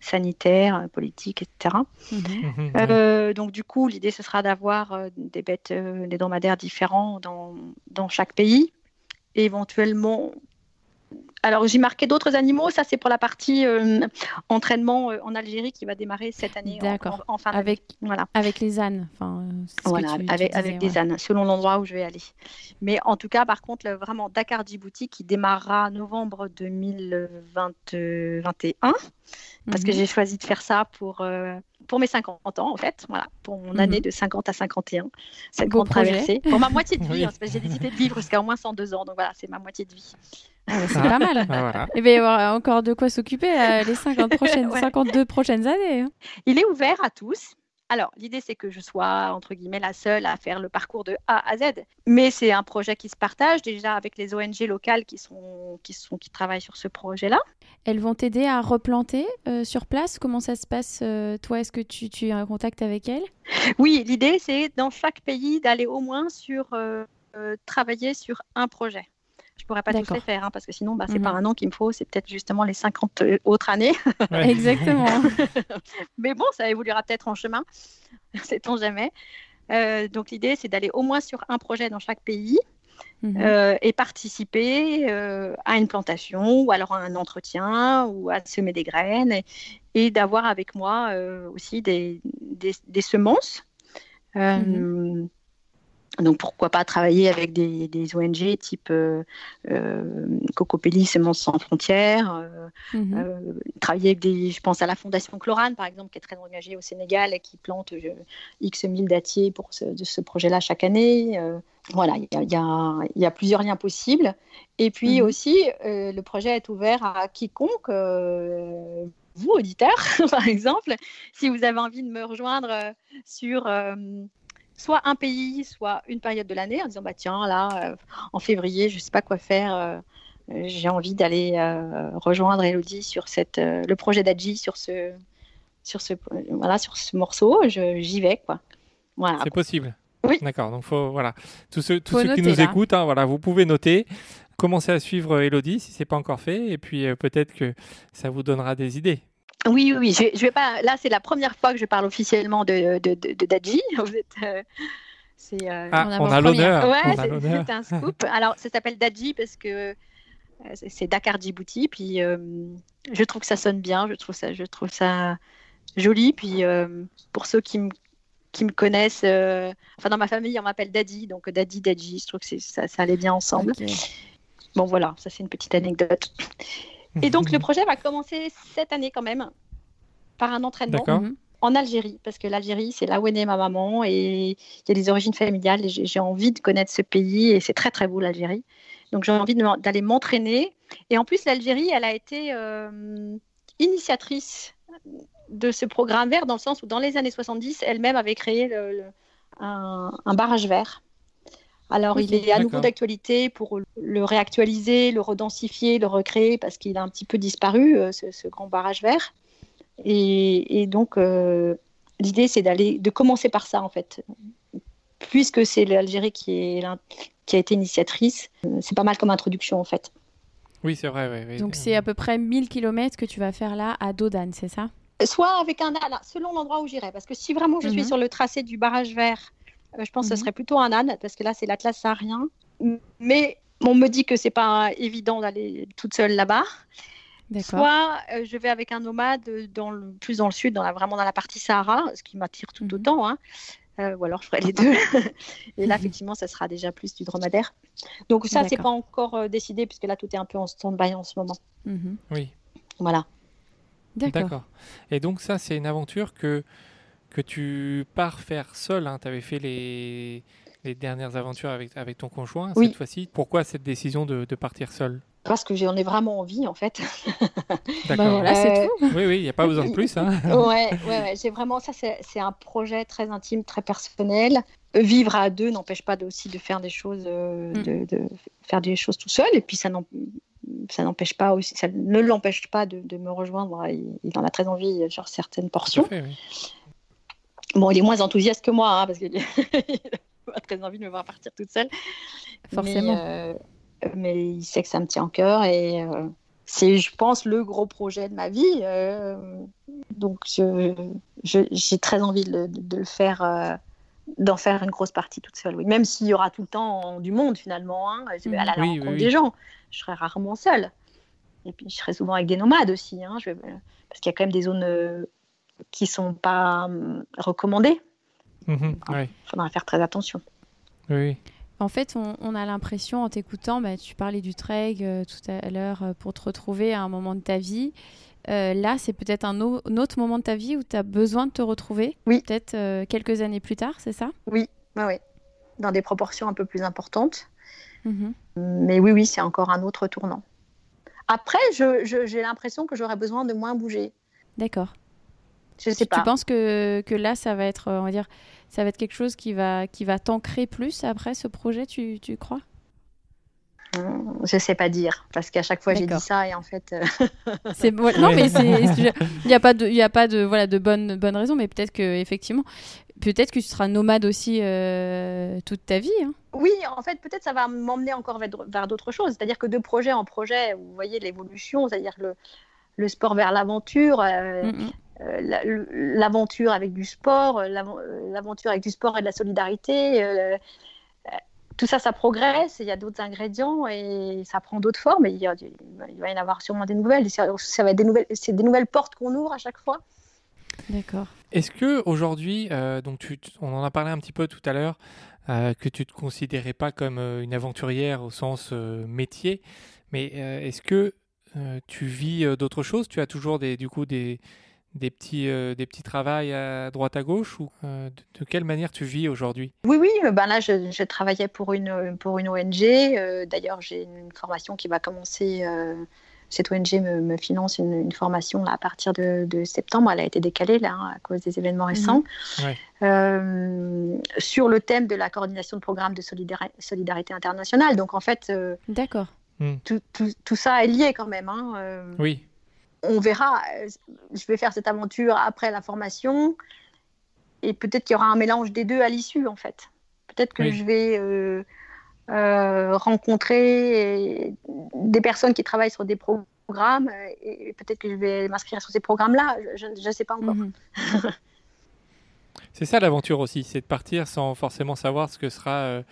sanitaires, politiques, etc. Mhm. Mhm. Euh, donc du coup, l'idée, ce sera d'avoir euh, des bêtes, euh, des dromadaires différents dans, dans chaque pays, et éventuellement. Alors, j'ai marqué d'autres animaux. Ça, c'est pour la partie euh, entraînement euh, en Algérie qui va démarrer cette année D'accord. en, en fin d'année. Avec, Voilà, avec les ânes. Enfin, euh, voilà tu- tu avec, disais, avec des ânes, selon l'endroit où je vais aller. Mais en tout cas, par contre, le- vraiment Dakar Djibouti qui démarrera novembre 2021 parce que Mhm. j'ai choisi de faire ça pour, euh, pour mes 50 ans, en fait, voilà, pour mon Mhm. année de 50 à 51, cette grande traversée. Pour ma moitié de *laughs* vie, Oui. hein, c'est parce que j'ai décidé de vivre jusqu'à au moins 102 ans, donc voilà, c'est ma moitié de vie. Ah, bah, c'est Ah. pas mal. Ah, voilà. Et bien, il va y avoir encore de quoi s'occuper euh, les 50 *laughs* prochaines, Ouais. 52 prochaines années. hein. Il est ouvert à tous. Alors, l'idée, c'est que je sois, entre guillemets, la seule à faire le parcours de A à Z. Mais c'est un projet qui se partage déjà avec les ONG locales qui, sont, qui, sont, qui travaillent sur ce projet-là. Elles vont t'aider à replanter euh, sur place? Comment ça se passe euh, Toi, est-ce que tu, tu es en contact avec elles? Oui, l'idée, c'est dans chaque pays d'aller au moins sur euh, euh, travailler sur un projet. Je pourrais pas tous D'accord. les faire, hein, parce que sinon, bah, c'est Mhm. pas un an qu'il me faut, c'est peut-être justement les 50 autres années. Ouais. *laughs* Exactement. *laughs* Mais bon, ça évoluera peut-être en chemin, *laughs* sait-on jamais. Euh, donc l'idée, c'est d'aller au moins sur un projet dans chaque pays Mhm. euh, et participer euh, à une plantation ou alors à un entretien ou à semer des graines et, et d'avoir avec moi euh, aussi des, des, des semences. Euh, Mhm. Donc pourquoi pas travailler avec des, des ONG type euh, euh, Cocopelli, Semences sans frontières, euh, Mhm. euh, travailler avec des, je pense à la Fondation Chlorane par exemple, qui est très engagée au Sénégal et qui plante X mille dattiers pour ce, de ce projet-là chaque année. Euh, voilà, il y a, y, y plusieurs liens possibles. Et puis Mhm. aussi, le projet est ouvert à quiconque, vous auditeurs *laughs* par exemple, si vous avez envie de me rejoindre sur euh, soit un pays, soit une période de l'année, en disant bah tiens là, euh, en février, je sais pas quoi faire. euh, euh, j'ai envie d'aller rejoindre Elodie sur cette, le projet d'Adji sur ce, sur ce, voilà, sur ce morceau. J'y vais, quoi. Voilà. C'est possible. Oui. D'accord. Donc faut voilà tous ceux tous Faut ceux qui nous là. écoutent, hein, voilà, vous pouvez noter, commencez à suivre Elodie si c'est pas encore fait, et puis peut-être que ça vous donnera des idées. Oui, oui. Je, je vais pas. Là, c'est la première fois que je parle officiellement de, de, de, de Dadji. *laughs* Vous êtes, euh, c'est, euh, Ah, on a l'honneur. Ouais, on a c'est- l'honneur. c'est un scoop. *laughs* Alors, ça s'appelle Dadji parce que euh, c'est- Dakar Djibouti. Puis, euh, je trouve que ça sonne bien. Je trouve ça, je trouve ça joli. Puis, euh, pour ceux qui me qui me connaissent, euh, enfin dans ma famille, on m'appelle Daddy, donc Daddy, Dadji. Je trouve que c'est- ça, ça allait bien ensemble. Bon, voilà, ça c'est une petite anecdote. Et donc, le projet va commencer cette année quand même par un entraînement. Mhm. en Algérie, parce que l'Algérie, c'est là où est née ma maman et il y a des origines familiales et j'ai envie de connaître ce pays et c'est très très beau l'Algérie. Donc j'ai envie d'aller m'entraîner. Et en plus, l'Algérie, elle a été euh, initiatrice de ce programme vert dans le sens où dans les années 70, elle-même avait créé le- le- un, un barrage vert Alors, il est à nouveau d'actualité pour le réactualiser, le redensifier, le recréer, parce qu'il a un petit peu disparu, euh, ce, grand barrage vert. Et, donc, euh, l'idée, c'est d'aller, de commencer par ça, en fait. Puisque c'est l'Algérie qui, est, qui a été initiatrice, euh, c'est pas mal comme introduction, en fait. Oui, c'est vrai. Donc, c'est à peu près 1000 km que tu vas faire là à Dodane, c'est ça? Soit avec un âne, selon l'endroit où j'irai. Parce que si vraiment je suis mhm. sur le tracé du barrage vert euh, je pense que ce mhm. serait plutôt un âne, parce que là, c'est l'Atlas saharien. Mais on me dit que c'est pas évident d'aller toute seule là-bas. Soit euh, je vais avec un nomade dans le, plus dans le sud, dans la, vraiment dans la partie Sahara, ce qui m'attire tout mhm. autant. Hein. Euh, ou alors je ferai les deux. *laughs* et là, effectivement, ça sera déjà plus du dromadaire. Donc ça, c'est pas encore décidé, puisque là, tout est un peu en stand-by en ce moment. Mhm. Oui. Voilà. D'accord. Et donc ça, c'est une aventure que que tu pars faire seul. Hein. Tu avais fait les, les, dernières aventures avec, avec ton conjoint cette fois-ci. Pourquoi cette décision de, de partir seul? Parce que j'en ai vraiment envie en fait. *laughs* D'accord. Bah voilà, c'est tout. Oui, oui, il n'y a pas besoin de plus. Hein. *laughs* ouais, ouais, ouais. j'ai vraiment ça. C'est un projet très intime, très personnel. Vivre à deux n'empêche pas aussi de faire des choses, euh, mm. de, de, faire des choses tout seul. Et puis ça n'empêche pas aussi, ça ne l'empêche pas de, de, me rejoindre. Il, il, en a très envie sur certaines portions. Fait, oui. Bon, il est moins enthousiaste que moi, hein, parce qu'il a *laughs* très envie de me voir partir toute seule. Forcément. Mais, euh, mais il sait que ça me tient en cœur et euh, c'est, je pense, le gros projet de ma vie. Euh, donc, j'ai très envie de, le faire, d'en faire une grosse partie toute seule. Oui. Même s'il y aura tout le temps du monde, finalement. Hein, je vais aller à la rencontre des gens. Je serai rarement seule. Et puis, je serai souvent avec des nomades aussi. Hein, je vais, parce qu'il y a quand même des zones qui sont pas hum, recommandés. Mhm, il faudra faire très attention. Oui. En fait, on, a l'impression, en t'écoutant, bah, tu parlais du trek euh, tout à l'heure euh, pour te retrouver à un moment de ta vie. Euh, là, c'est peut-être un, autre moment de ta vie où tu as besoin de te retrouver. Oui. Peut-être quelques années plus tard, c'est ça? Oui, oui, oui. Dans des proportions un peu plus importantes. Mhm. Mais oui, oui, c'est encore un autre tournant. Après, j'ai l'impression que j'aurais besoin de moins bouger. D'accord. Je sais pas. Tu penses que, que, là, ça va être, on va dire, ça va être quelque chose qui va, qui va t'ancrer plus après ce projet, tu, tu crois? Hum, je sais pas dire parce qu'à chaque fois j'ai dit ça et en fait euh, *laughs* c'est non mais *laughs* il n'y a pas de il a pas de voilà de bonnes bonnes raisons mais peut-être que effectivement peut-être que tu seras nomade aussi euh, toute ta vie hein. oui en fait peut-être ça va m'emmener encore vers, d'autres choses c'est-à-dire que de projet en projet vous voyez l'évolution c'est-à-dire le le sport vers l'aventure euh, mm, mm. Euh, l'aventure avec du sport, euh, euh, l'aventure avec du sport et de la solidarité. tout ça, ça progresse, il y a d'autres ingrédients et ça prend d'autres formes. Et il, va y en avoir sûrement des nouvelles. Ça, va être des nouvelles, c'est des nouvelles portes qu'on ouvre à chaque fois. D'accord. Est-ce que aujourd'hui, donc tu, on en a parlé un petit peu tout à l'heure, que tu te considérais pas comme une aventurière au sens métier, mais est-ce que tu vis d'autres choses? Tu as toujours des, du coup des, des petits, euh, des petits travails à droite à gauche ou euh, de, quelle manière tu vis aujourd'hui? Oui, oui, euh, ben là je, travaillais pour une, pour une ONG. D'ailleurs, j'ai une formation qui va commencer. cette ONG me, finance une, formation là, à partir de, septembre. Elle a été décalée là, hein, à cause des événements récents. Mhm. sur le thème de la coordination de programmes de solidarité internationale. Donc en fait, D'accord. Hmm. Tout, tout, tout, ça est lié quand même. Hein, oui on verra. Euh, je vais faire cette aventure après la formation. Et peut-être qu'il y aura un mélange des deux à l'issue, en fait. Peut-être que je vais euh, euh, rencontrer des personnes qui travaillent sur des programmes et peut-être que je vais m'inscrire sur ces programmes-là. Je ne sais pas encore. Mhm. *laughs* c'est ça l'aventure aussi, c'est de partir sans forcément savoir ce que sera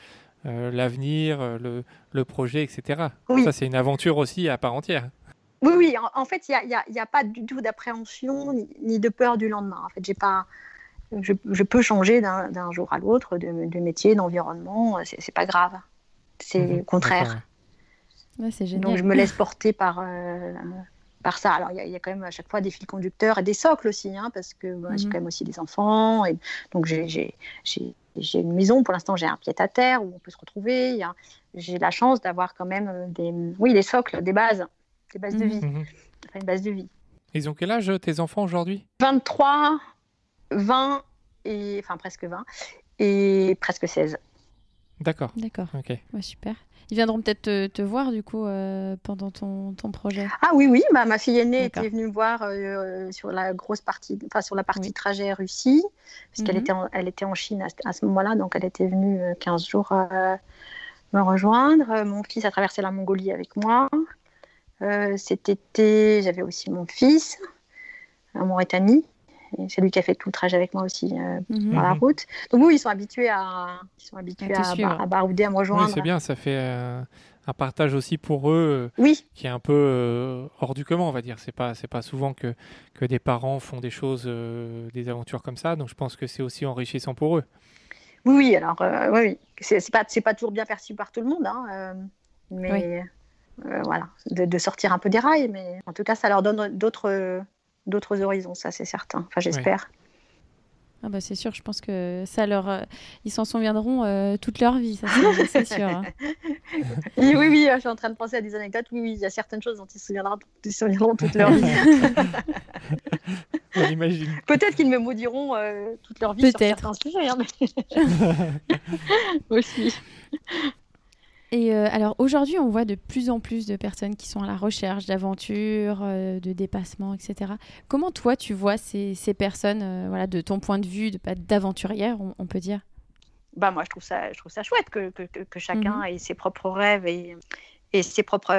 l'avenir, le, projet, etc. Ça, c'est une aventure aussi à part entière. Oui, oui, en, fait, il n'y a, a, pas du tout d'appréhension ni, de peur du lendemain. En fait, j'ai pas, je, je, peux changer d'un jour à l'autre de, de, métier, d'environnement, c'est pas grave. C'est le mhm. contraire. Ouais, génial. Donc, je me laisse porter par, euh, par ça. Alors, il y, a quand même à chaque fois des fils conducteurs et des socles aussi, hein, parce que j'ai mhm. quand même aussi des enfants. Et donc, j'ai une maison, pour l'instant, j'ai un pied à terre où on peut se retrouver. J'ai la chance d'avoir quand même des, oui, des socles, des bases des bases de vie. Mhm. une base de vie. Ils ont quel âge tes enfants aujourd'hui? 23, 20 et enfin presque 20 et presque 16. D'accord. D'accord. Ok. Ouais, super. Ils viendront peut-être te, te voir du coup euh, pendant ton, ton projet. Ah oui, oui, bah, ma fille aînée était venue me voir euh, sur la grosse partie, enfin sur la partie Oui. trajet Russie, parce qu'elle Mhm. était, en, elle était en Chine à, ce- à ce moment-là, donc elle était venue euh, 15 jours euh, me rejoindre. Euh, Mon fils a traversé la Mongolie avec moi. Euh, cet été, j'avais aussi mon fils en Mauritanie. Et C'est lui qui a fait tout le trajet avec moi aussi euh, Mhm. dans la Mhm. route. Donc oui, ils sont habitués à, ils sont habitués à, suivre. à barouder, à me Oui, rejoindre. c'est bien, ça fait euh, un partage aussi pour eux euh, oui, qui est un peu euh, hors du commun, on va dire. C'est pas, c'est pas souvent que, que des parents font des choses, euh, des aventures comme ça. Donc je pense que c'est aussi enrichissant pour eux. Oui, oui, alors, euh, oui, oui. C'est pas, c'est pas toujours bien perçu par tout le monde, hein, euh, mais euh, voilà, de, de sortir un peu des rails, mais en tout cas, ça leur donne d'autres, d'autres horizons, ça c'est certain. Enfin, j'espère. Ah bah c'est sûr, je pense que ça leur, euh, ils s'en souviendront euh, toute leur vie, ça c'est c'est sûr. hein. *laughs* Oui, oui, oui, je suis en train de penser à des anecdotes. Oui, oui, il y a certaines choses dont ils se souviendront, ils se souviendront toute leur vie. *laughs* On imagine. Peut-être qu'ils me maudiront euh, toute leur vie sur Peut-être. certains sujets, hein, mais- *laughs* aussi. Et euh, alors aujourd'hui, on voit de plus en plus de personnes qui sont à la recherche d'aventures, euh, de dépassements, etc. Comment toi, tu vois ces, ces personnes, euh, voilà, de ton point de vue de- d'aventurière, on, on peut dire? Bah, moi, je trouve ça, je trouve ça chouette que, que, que- que chacun Mhm. ait ses propres rêves et, et ses propres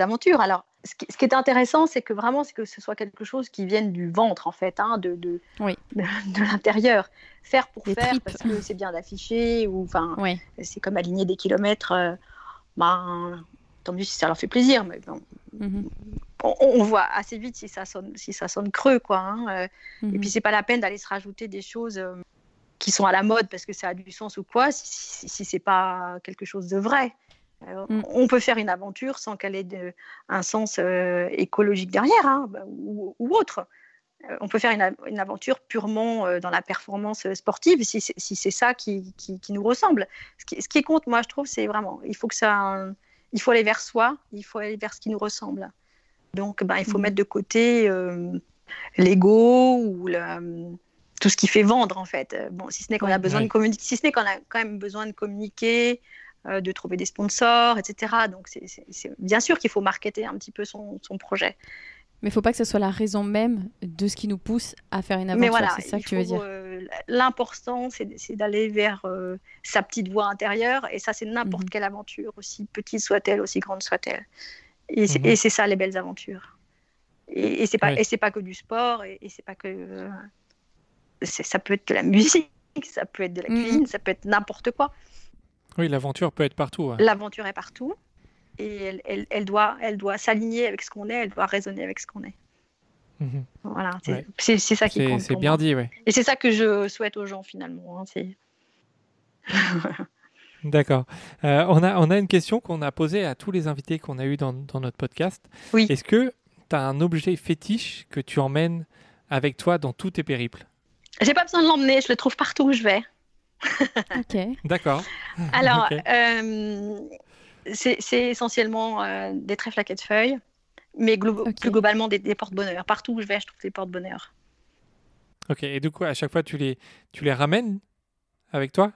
aventures. Alors, ce qui, ce qui est intéressant, c'est que vraiment, c'est que ce soit quelque chose qui vienne du ventre, en fait, hein, de, de, Oui. de, de l'intérieur. Faire pour Des faire, tripes. parce que c'est bien d'afficher, ou enfin, Oui. c'est comme aligner des kilomètres. euh, ben, tant mieux si ça leur fait plaisir, mais bon, Mhm. on, on voit assez vite si ça sonne, si ça sonne creux, quoi. hein, euh, et Mhm. puis c'est pas la peine d'aller se rajouter des choses euh, qui sont à la mode parce que ça a du sens ou quoi, si, si, si c'est pas quelque chose de vrai. Mm. On peut faire une aventure sans qu'elle ait de- un sens euh, écologique derrière hein, bah, ou, ou autre. Euh, on peut faire une, aventure purement euh, dans la performance sportive si c'est si c'est ça qui, qui, qui nous ressemble. Ce qui, ce qui compte, moi, je trouve, c'est vraiment, il faut que ça, il faut aller vers soi, il faut aller vers ce qui nous ressemble. Donc, ben, il faut Mhm. mettre de côté euh, l'ego ou tout ce qui fait vendre en fait. Bon, si ce n'est qu'on a besoin Ouais. de communiquer, si ce n'est qu'on a quand même besoin de communiquer, de trouver des sponsors, etc. Donc, c'est- bien sûr qu'il faut marketer un petit peu son, son projet. Mais il faut pas que ce soit la raison même de ce qui nous pousse à faire une Mais aventure, voilà, c'est ça que tu veux dire. euh, L'important, c'est d'aller vers euh, sa petite voie intérieure, et ça, c'est n'importe Mhm. quelle aventure, aussi petite soit-elle, aussi grande soit-elle. Et c'est Mhm. c'est ça les belles aventures. Et, et c'est pas pas que du sport, et, et c'est pas que euh, ça peut être de la *laughs* musique, ça peut être de la Mhm. cuisine, ça peut être n'importe quoi. Oui, l'aventure peut être partout. ouais. L'aventure est partout, et elle, elle, elle doit elle doit s'aligner avec ce qu'on est, elle doit résonner avec ce qu'on est. Mhm. Voilà, c'est Ouais. ça qui compte. c'est bien moi. dit, oui. Et c'est ça que je souhaite aux gens finalement. hein, c'est *laughs* D'accord. Euh, on, a, on a une question qu'on a posée à tous les invités qu'on a eu dans, dans notre podcast. Oui. Est-ce que tu as un objet fétiche que tu emmènes avec toi dans tous tes périples? J'ai pas besoin de l'emmener, je le trouve partout où je vais. Ok. *laughs* D'accord. Alors, euh, c'est essentiellement euh, des trèfles à quatre feuilles, mais glo- plus globalement des, des porte-bonheur. Partout où je vais, je trouve des porte-bonheur. Ok. Et du coup, à chaque fois, tu les, tu les ramènes avec toi?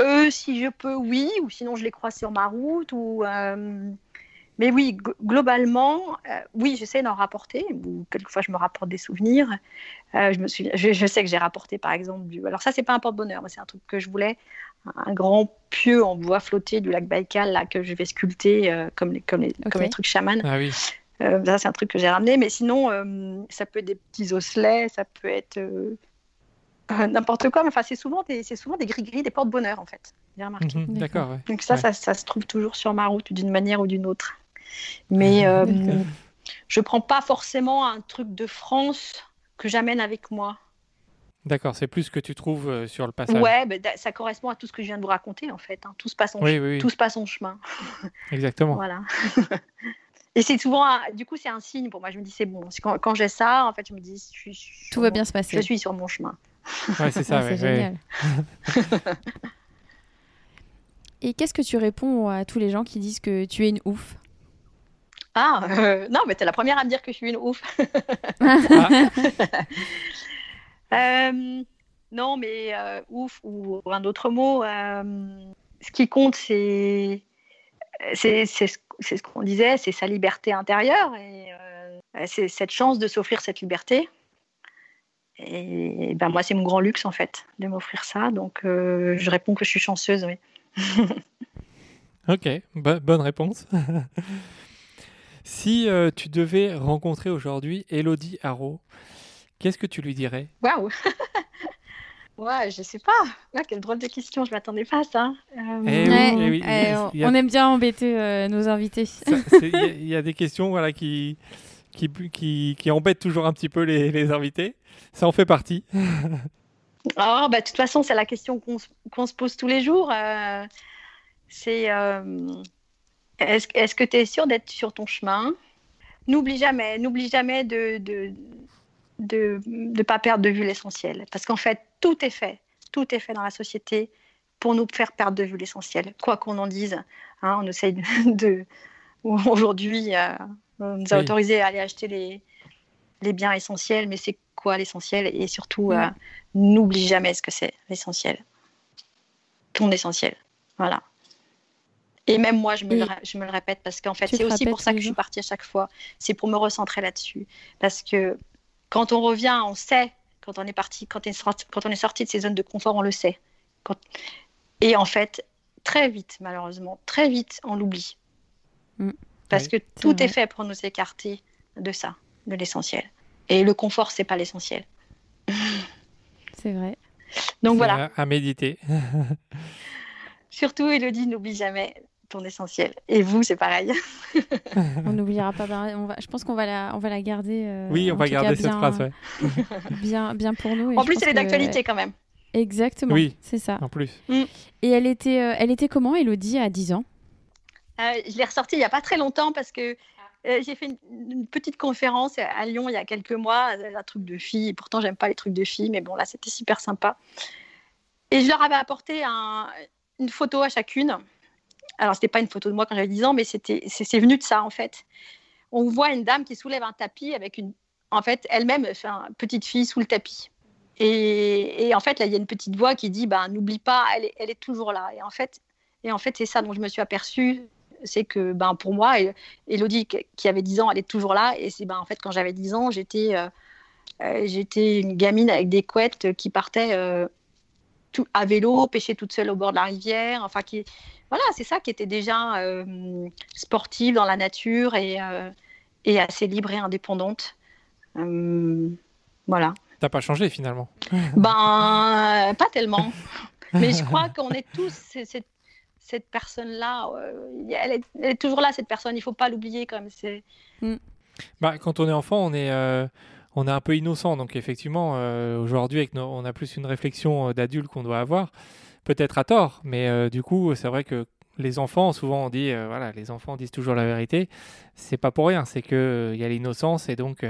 Eux, si je peux, oui, ou sinon je les croise sur ma route. Ou, euh, Mais oui, gl- globalement, euh, oui, j'essaie d'en rapporter, ou quelquefois je me rapporte des souvenirs. Euh, je, me souviens, je, je sais que j'ai rapporté par exemple du. Alors, ça, c'est pas un porte-bonheur, mais c'est un truc que je voulais. Un grand pieu en bois flotté du lac Baïkal là, que je vais sculpter euh, comme, les, comme, les, Ok. comme les trucs chamanes. Ah oui. Ça, c'est un truc que j'ai ramené. Mais sinon, ça peut être des petits osselets, ça peut être n'importe quoi. Mais enfin, c'est souvent des, c'est souvent des gris-gris, des porte-bonheur en fait. J'ai remarqué. Mhm, D'accord. ouais. Donc ça, Ouais. ça, ça se trouve toujours sur ma route d'une manière ou d'une autre. Mais euh, D'accord. je prends pas forcément un truc de France que j'amène avec moi. D'accord. C'est plus ce que tu trouves euh, sur le passage. Ouais, ben, da- ça correspond à tout ce que je viens de vous raconter en fait. hein. Tout se passe en Oui, oui, oui. tout se passe en chemin. *laughs* Exactement. Voilà. *laughs* Et c'est souvent, un- du coup, c'est un signe pour moi. Je me dis, c'est bon. Quand, quand j'ai ça, en fait, je me dis, je suis, sur Tout va mon- bien se passer. Je suis sur mon chemin. Ouais, c'est ça. Ah, ouais, c'est ouais. génial. *laughs* Et qu'est-ce que tu réponds à tous les gens qui disent que tu es une ouf? Ah, euh, non, mais t'es la première à me dire que je suis une ouf. *laughs* Euh, non, mais euh, ouf ou un autre mot. ce qui compte, c'est c'est ce qu'on disait, c'est sa liberté intérieure et c'est cette chance de s'offrir cette liberté. Et, ben moi, c'est mon grand luxe en fait de m'offrir ça. Donc, je réponds que je suis chanceuse, oui. *laughs* ok, bonne réponse. *laughs* si tu devais rencontrer aujourd'hui Elodie Haro, qu'est-ce que tu lui dirais? Waouh *laughs* Ouais, je sais pas. quelle drôle de question, je m'attendais pas à ça. on aime bien embêter euh, nos invités. Il y, a des questions voilà, qui, qui, qui, qui, embêtent toujours un petit peu les, les invités. Ça en fait partie. *laughs* oh, bah, de toute façon, c'est la question qu'on se pose tous les jours. Euh, c'est euh, est-ce est que tu es sûr d'être sur ton chemin? N'oublie jamais, n'oublie jamais de, de de ne pas perdre de vue l'essentiel. Parce qu'en fait, tout est fait, tout est fait dans la société pour nous faire perdre de vue l'essentiel. Quoi qu'on en dise, hein, on essaye de... *laughs* Aujourd'hui, euh, on nous a autorisé à aller acheter les, les biens essentiels, mais c'est quoi l'essentiel? Et surtout, euh, n'oublie jamais ce que c'est l'essentiel. Ton essentiel. Voilà. Et même moi, je me, le, je me le répète parce qu'en fait, c'est aussi pour ça que je suis partie à chaque fois. C'est pour me recentrer là-dessus. Parce que quand on revient, on sait, quand on est parti, quand, on est sorti, quand on est sorti de ces zones de confort, on le sait. Et en fait, très vite, malheureusement, très vite, on l'oublie. Mm. Parce que tout est, fait pour nous écarter de ça, de l'essentiel. Et le confort, c'est pas l'essentiel. C'est vrai. Donc voilà. À méditer. *laughs* Surtout, Elodie, n'oublie jamais ton essentiel. Et vous, c'est pareil. *laughs* on n'oubliera pas. On va, je pense qu'on va la, on va la garder. Euh, oui, on va garder cette phrase. bien, bien pour nous. en plus, elle est d'actualité quand même. Exactement. Oui, c'est ça. En plus. Mm. Et elle était, euh, elle était comment, Elodie, à 10 ans? Euh, Je l'ai ressortie il n'y a pas très longtemps parce que j'ai fait une, petite conférence à Lyon il y a quelques mois, un truc de filles. Pourtant, j'aime pas les trucs de filles, mais bon, là, c'était super sympa. Et je leur avais apporté une photo à chacune alors, ce n'était pas une photo de moi quand j'avais 10 ans, mais c'est, venu de ça, en fait. On voit une dame qui soulève un tapis avec une. En fait, elle-même, une petite fille sous le tapis. Et, en fait, là, il y a une petite voix qui dit ben, N'oublie pas, elle est, elle est toujours là. Et en fait, et en fait c'est ça dont je me suis aperçue c'est que ben, pour moi, Elodie, qui avait 10 ans, elle est toujours là. Et c'est ben, en fait, quand j'avais 10 ans, j'étais, euh, euh, j'étais une gamine avec des couettes qui partait euh, tout, à vélo, pêcher toute seule au bord de la rivière. Enfin, qui, voilà, c'est ça qui était déjà euh, sportive dans la nature et, euh, et, assez libre et indépendante. Euh, voilà. T'as pas changé finalement *laughs* Ben, pas tellement. Mais je crois qu'on est tous cette, cette personne-là. Elle, est toujours là, cette personne. Il faut pas l'oublier comme c'est. Mm. Bah, quand on est enfant, on est on est un peu innocent. Donc effectivement, aujourd'hui, on a plus une réflexion d'adulte qu'on doit avoir peut-être à tort, mais euh, du coup, c'est vrai que les enfants, souvent on dit, euh, voilà, les enfants disent toujours la vérité. C'est pas pour rien, c'est que euh, il y a l'innocence et donc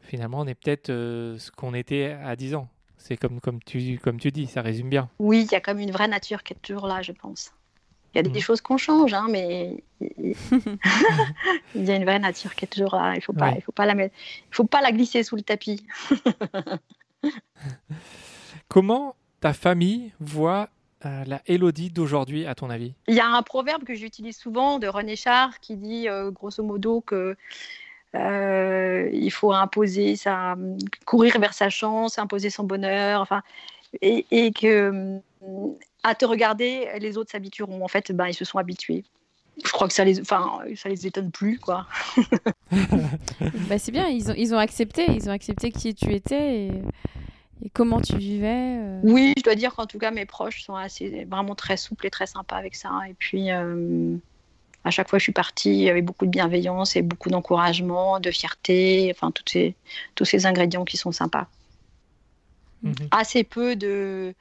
finalement on est peut-être ce qu'on était à 10 ans. C'est comme, comme, tu, comme tu dis, ça résume bien. Oui, il y a comme une vraie nature qui est toujours là, je pense. Il y a des, mmh. choses qu'on change, hein, mais *laughs* il y a une vraie nature qui est toujours là. Il faut pas, il faut pas la mettre, il faut pas la glisser sous le tapis. *laughs* Comment ta famille voit euh, la Elodie d'aujourd'hui, à ton avis? Il y a un proverbe que j'utilise souvent de René Char qui dit euh, grosso modo que euh, il faut imposer sa, courir vers sa chance, imposer son bonheur, enfin, et, que à te regarder, les autres s'habitueront. En fait, ben, ils se sont habitués. Je crois que ça les, enfin, ça les étonne plus, quoi. *laughs* bah, c'est bien, ils ont, ils ont accepté, ils ont accepté qui tu étais. Et et comment tu vivais euh Oui, je dois dire qu'en tout cas, mes proches sont assez, vraiment très souples et très sympas avec ça. Et puis, euh, à chaque fois que je suis partie, il y avait beaucoup de bienveillance et beaucoup d'encouragement, de fierté, enfin, toutes ces, tous ces ingrédients qui sont sympas. Mhm. Assez peu de.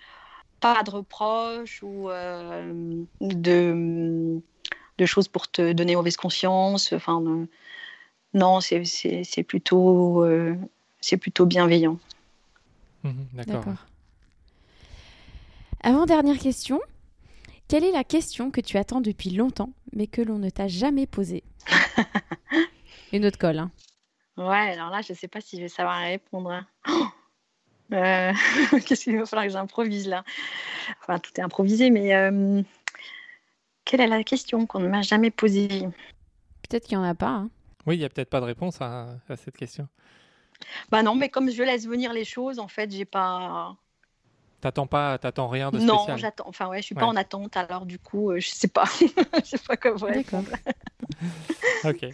Pas de reproches ou euh, de, de, choses pour te donner mauvaise conscience. Enfin, non, c'est plutôt, c'est plutôt bienveillant. Mhm, d'accord. Avant-dernière question. Quelle est la question que tu attends depuis longtemps, mais que l'on ne t'a jamais posée? *laughs* Une autre colle. Hein. Ouais, alors là, je ne sais pas si je vais savoir répondre. Hein. Euh, *laughs* qu'est-ce qu'il va falloir que j'improvise là? Enfin, tout est improvisé, mais euh, Quelle est la question qu'on ne m'a jamais posée? Peut-être qu'il n'y en a pas. hein. Oui, il n'y a peut-être pas de réponse à, à cette question. Bah non, mais comme je laisse venir les choses, en fait, j'ai pas. T'attends pas, t'attends rien de Non, spécial. j'attends. Enfin ouais, je suis Ouais. pas en attente. Alors du coup, euh, je sais pas. *laughs* je sais pas comment D'accord. répondre. *laughs* Ok.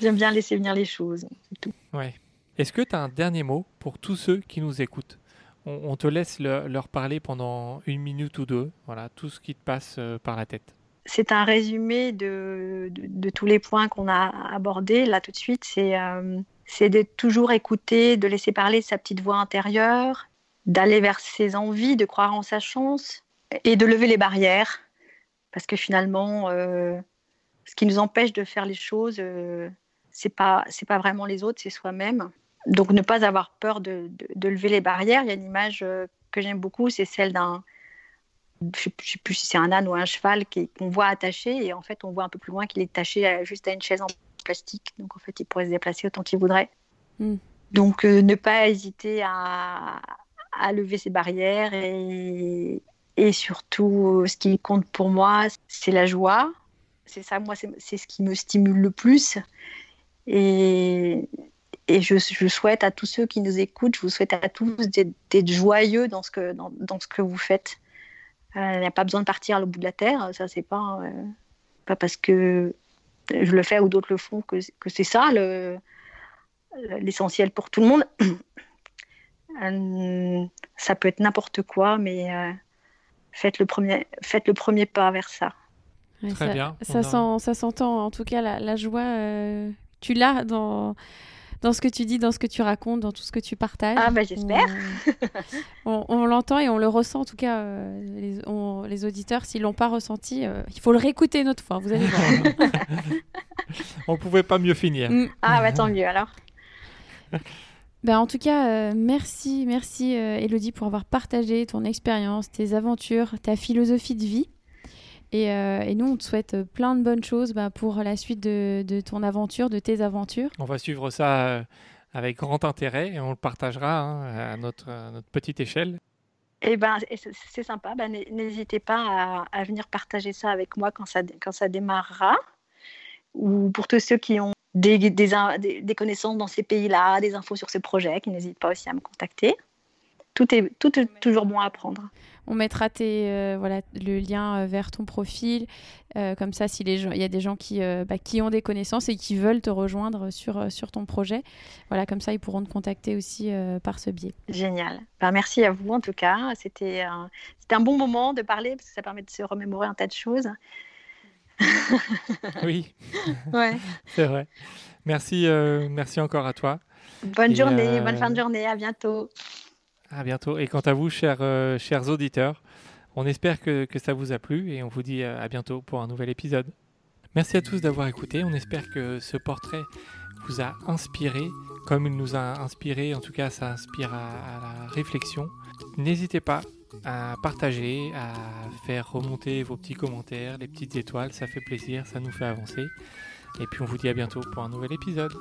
J'aime bien laisser venir les choses. c'est tout. Ouais. Est-ce que tu as un dernier mot pour tous ceux qui nous écoutent? On, te laisse le- leur parler pendant une minute ou deux. Voilà, tout ce qui te passe euh, par la tête. C'est un résumé de, tous les points qu'on a abordés là tout de suite. C'est euh, de toujours écouter, de laisser parler sa petite voix intérieure, d'aller vers ses envies, de croire en sa chance et de lever les barrières. Parce que finalement, euh, ce qui nous empêche de faire les choses, euh, c'est pas pas vraiment les autres, c'est soi-même. Donc ne pas avoir peur de, de, de lever les barrières. Il y a une image euh, que j'aime beaucoup, c'est celle d'un je je sais plus si c'est un âne ou un cheval qu'on voit attaché. Et en fait on voit un peu plus loin qu'il est attaché à- juste à une chaise en plastique. Donc en fait il pourrait se déplacer autant qu'il voudrait. Mm. donc euh, ne pas hésiter à, à lever ses barrières. Et, et surtout euh, ce qui compte pour moi c'est la joie. C'est ça moi c'est c'est ce qui me stimule le plus. Et, et je, je souhaite à tous ceux qui nous écoutent je vous souhaite à tous d'être joyeux dans ce que dans, dans ce que vous faites euh, Il n'y a pas besoin de partir à l'autre bout de la terre. Ça, c'est pas, euh, pas parce que je le fais ou d'autres le font que, que c'est ça le- l'essentiel pour tout le monde. *coughs* Euh, ça peut être n'importe quoi, mais euh, faites, le premier, faites le premier pas vers ça. Ouais, Très ça, bien, Ça, a- sent- ça s'entend, en tout cas, la, la joie, euh, tu l'as dans, dans ce que tu dis, dans ce que tu racontes, dans tout ce que tu partages. Ah, bah, j'espère. On, on- on l'entend et on le ressent, en tout cas, euh, les, on- les auditeurs, s'ils l'ont pas ressenti, euh, il faut le réécouter une autre fois, vous allez voir. *laughs* On pouvait pas mieux finir. Mm. Ah, bah, tant mieux alors. *laughs* Ben, en tout cas, euh, merci, merci euh, Elodie pour avoir partagé ton expérience, tes aventures, ta philosophie de vie. Et, euh, et nous, on te souhaite euh, plein de bonnes choses bah, pour la suite de, de ton aventure, de tes aventures. On va suivre ça euh, avec grand intérêt et on le partagera hein, à, notre, à notre petite échelle. Et ben, c'est sympa. Ben, n'hé- N'hésitez pas à, à venir partager ça avec moi quand ça, quand ça démarrera. Ou pour tous ceux qui ont des connaissances dans ces pays-là, des infos sur ce projet, qui n'hésitent pas aussi à me contacter. Tout est, tout est toujours bon à apprendre. On mettra tes, euh, voilà, le lien euh, vers ton profil. euh, comme ça, s'il y a des gens qui, euh, bah, qui ont des connaissances et qui veulent te rejoindre sur, sur ton projet, voilà, comme ça, ils pourront te contacter aussi euh, par ce biais. Génial. Ben, merci à vous en tout cas. C'était un, bon moment de parler parce que ça permet de se remémorer un tas de choses. *laughs* Oui, *laughs* Ouais. c'est vrai. Merci, euh, merci encore à toi. Bonne Et, journée, euh, bonne fin de journée. À bientôt. À bientôt. Et quant à vous, chers, euh, auditeurs, on espère que, ça vous a plu et on vous dit euh, à bientôt pour un nouvel épisode. Merci à tous d'avoir écouté. On espère que ce portrait vous a inspiré, comme il nous a inspiré. En tout cas, ça inspire à la réflexion. N'hésitez pas à partager, à faire remonter vos petits commentaires, les petites étoiles. Ça fait plaisir, ça nous fait avancer. Et puis on vous dit à bientôt pour un nouvel épisode.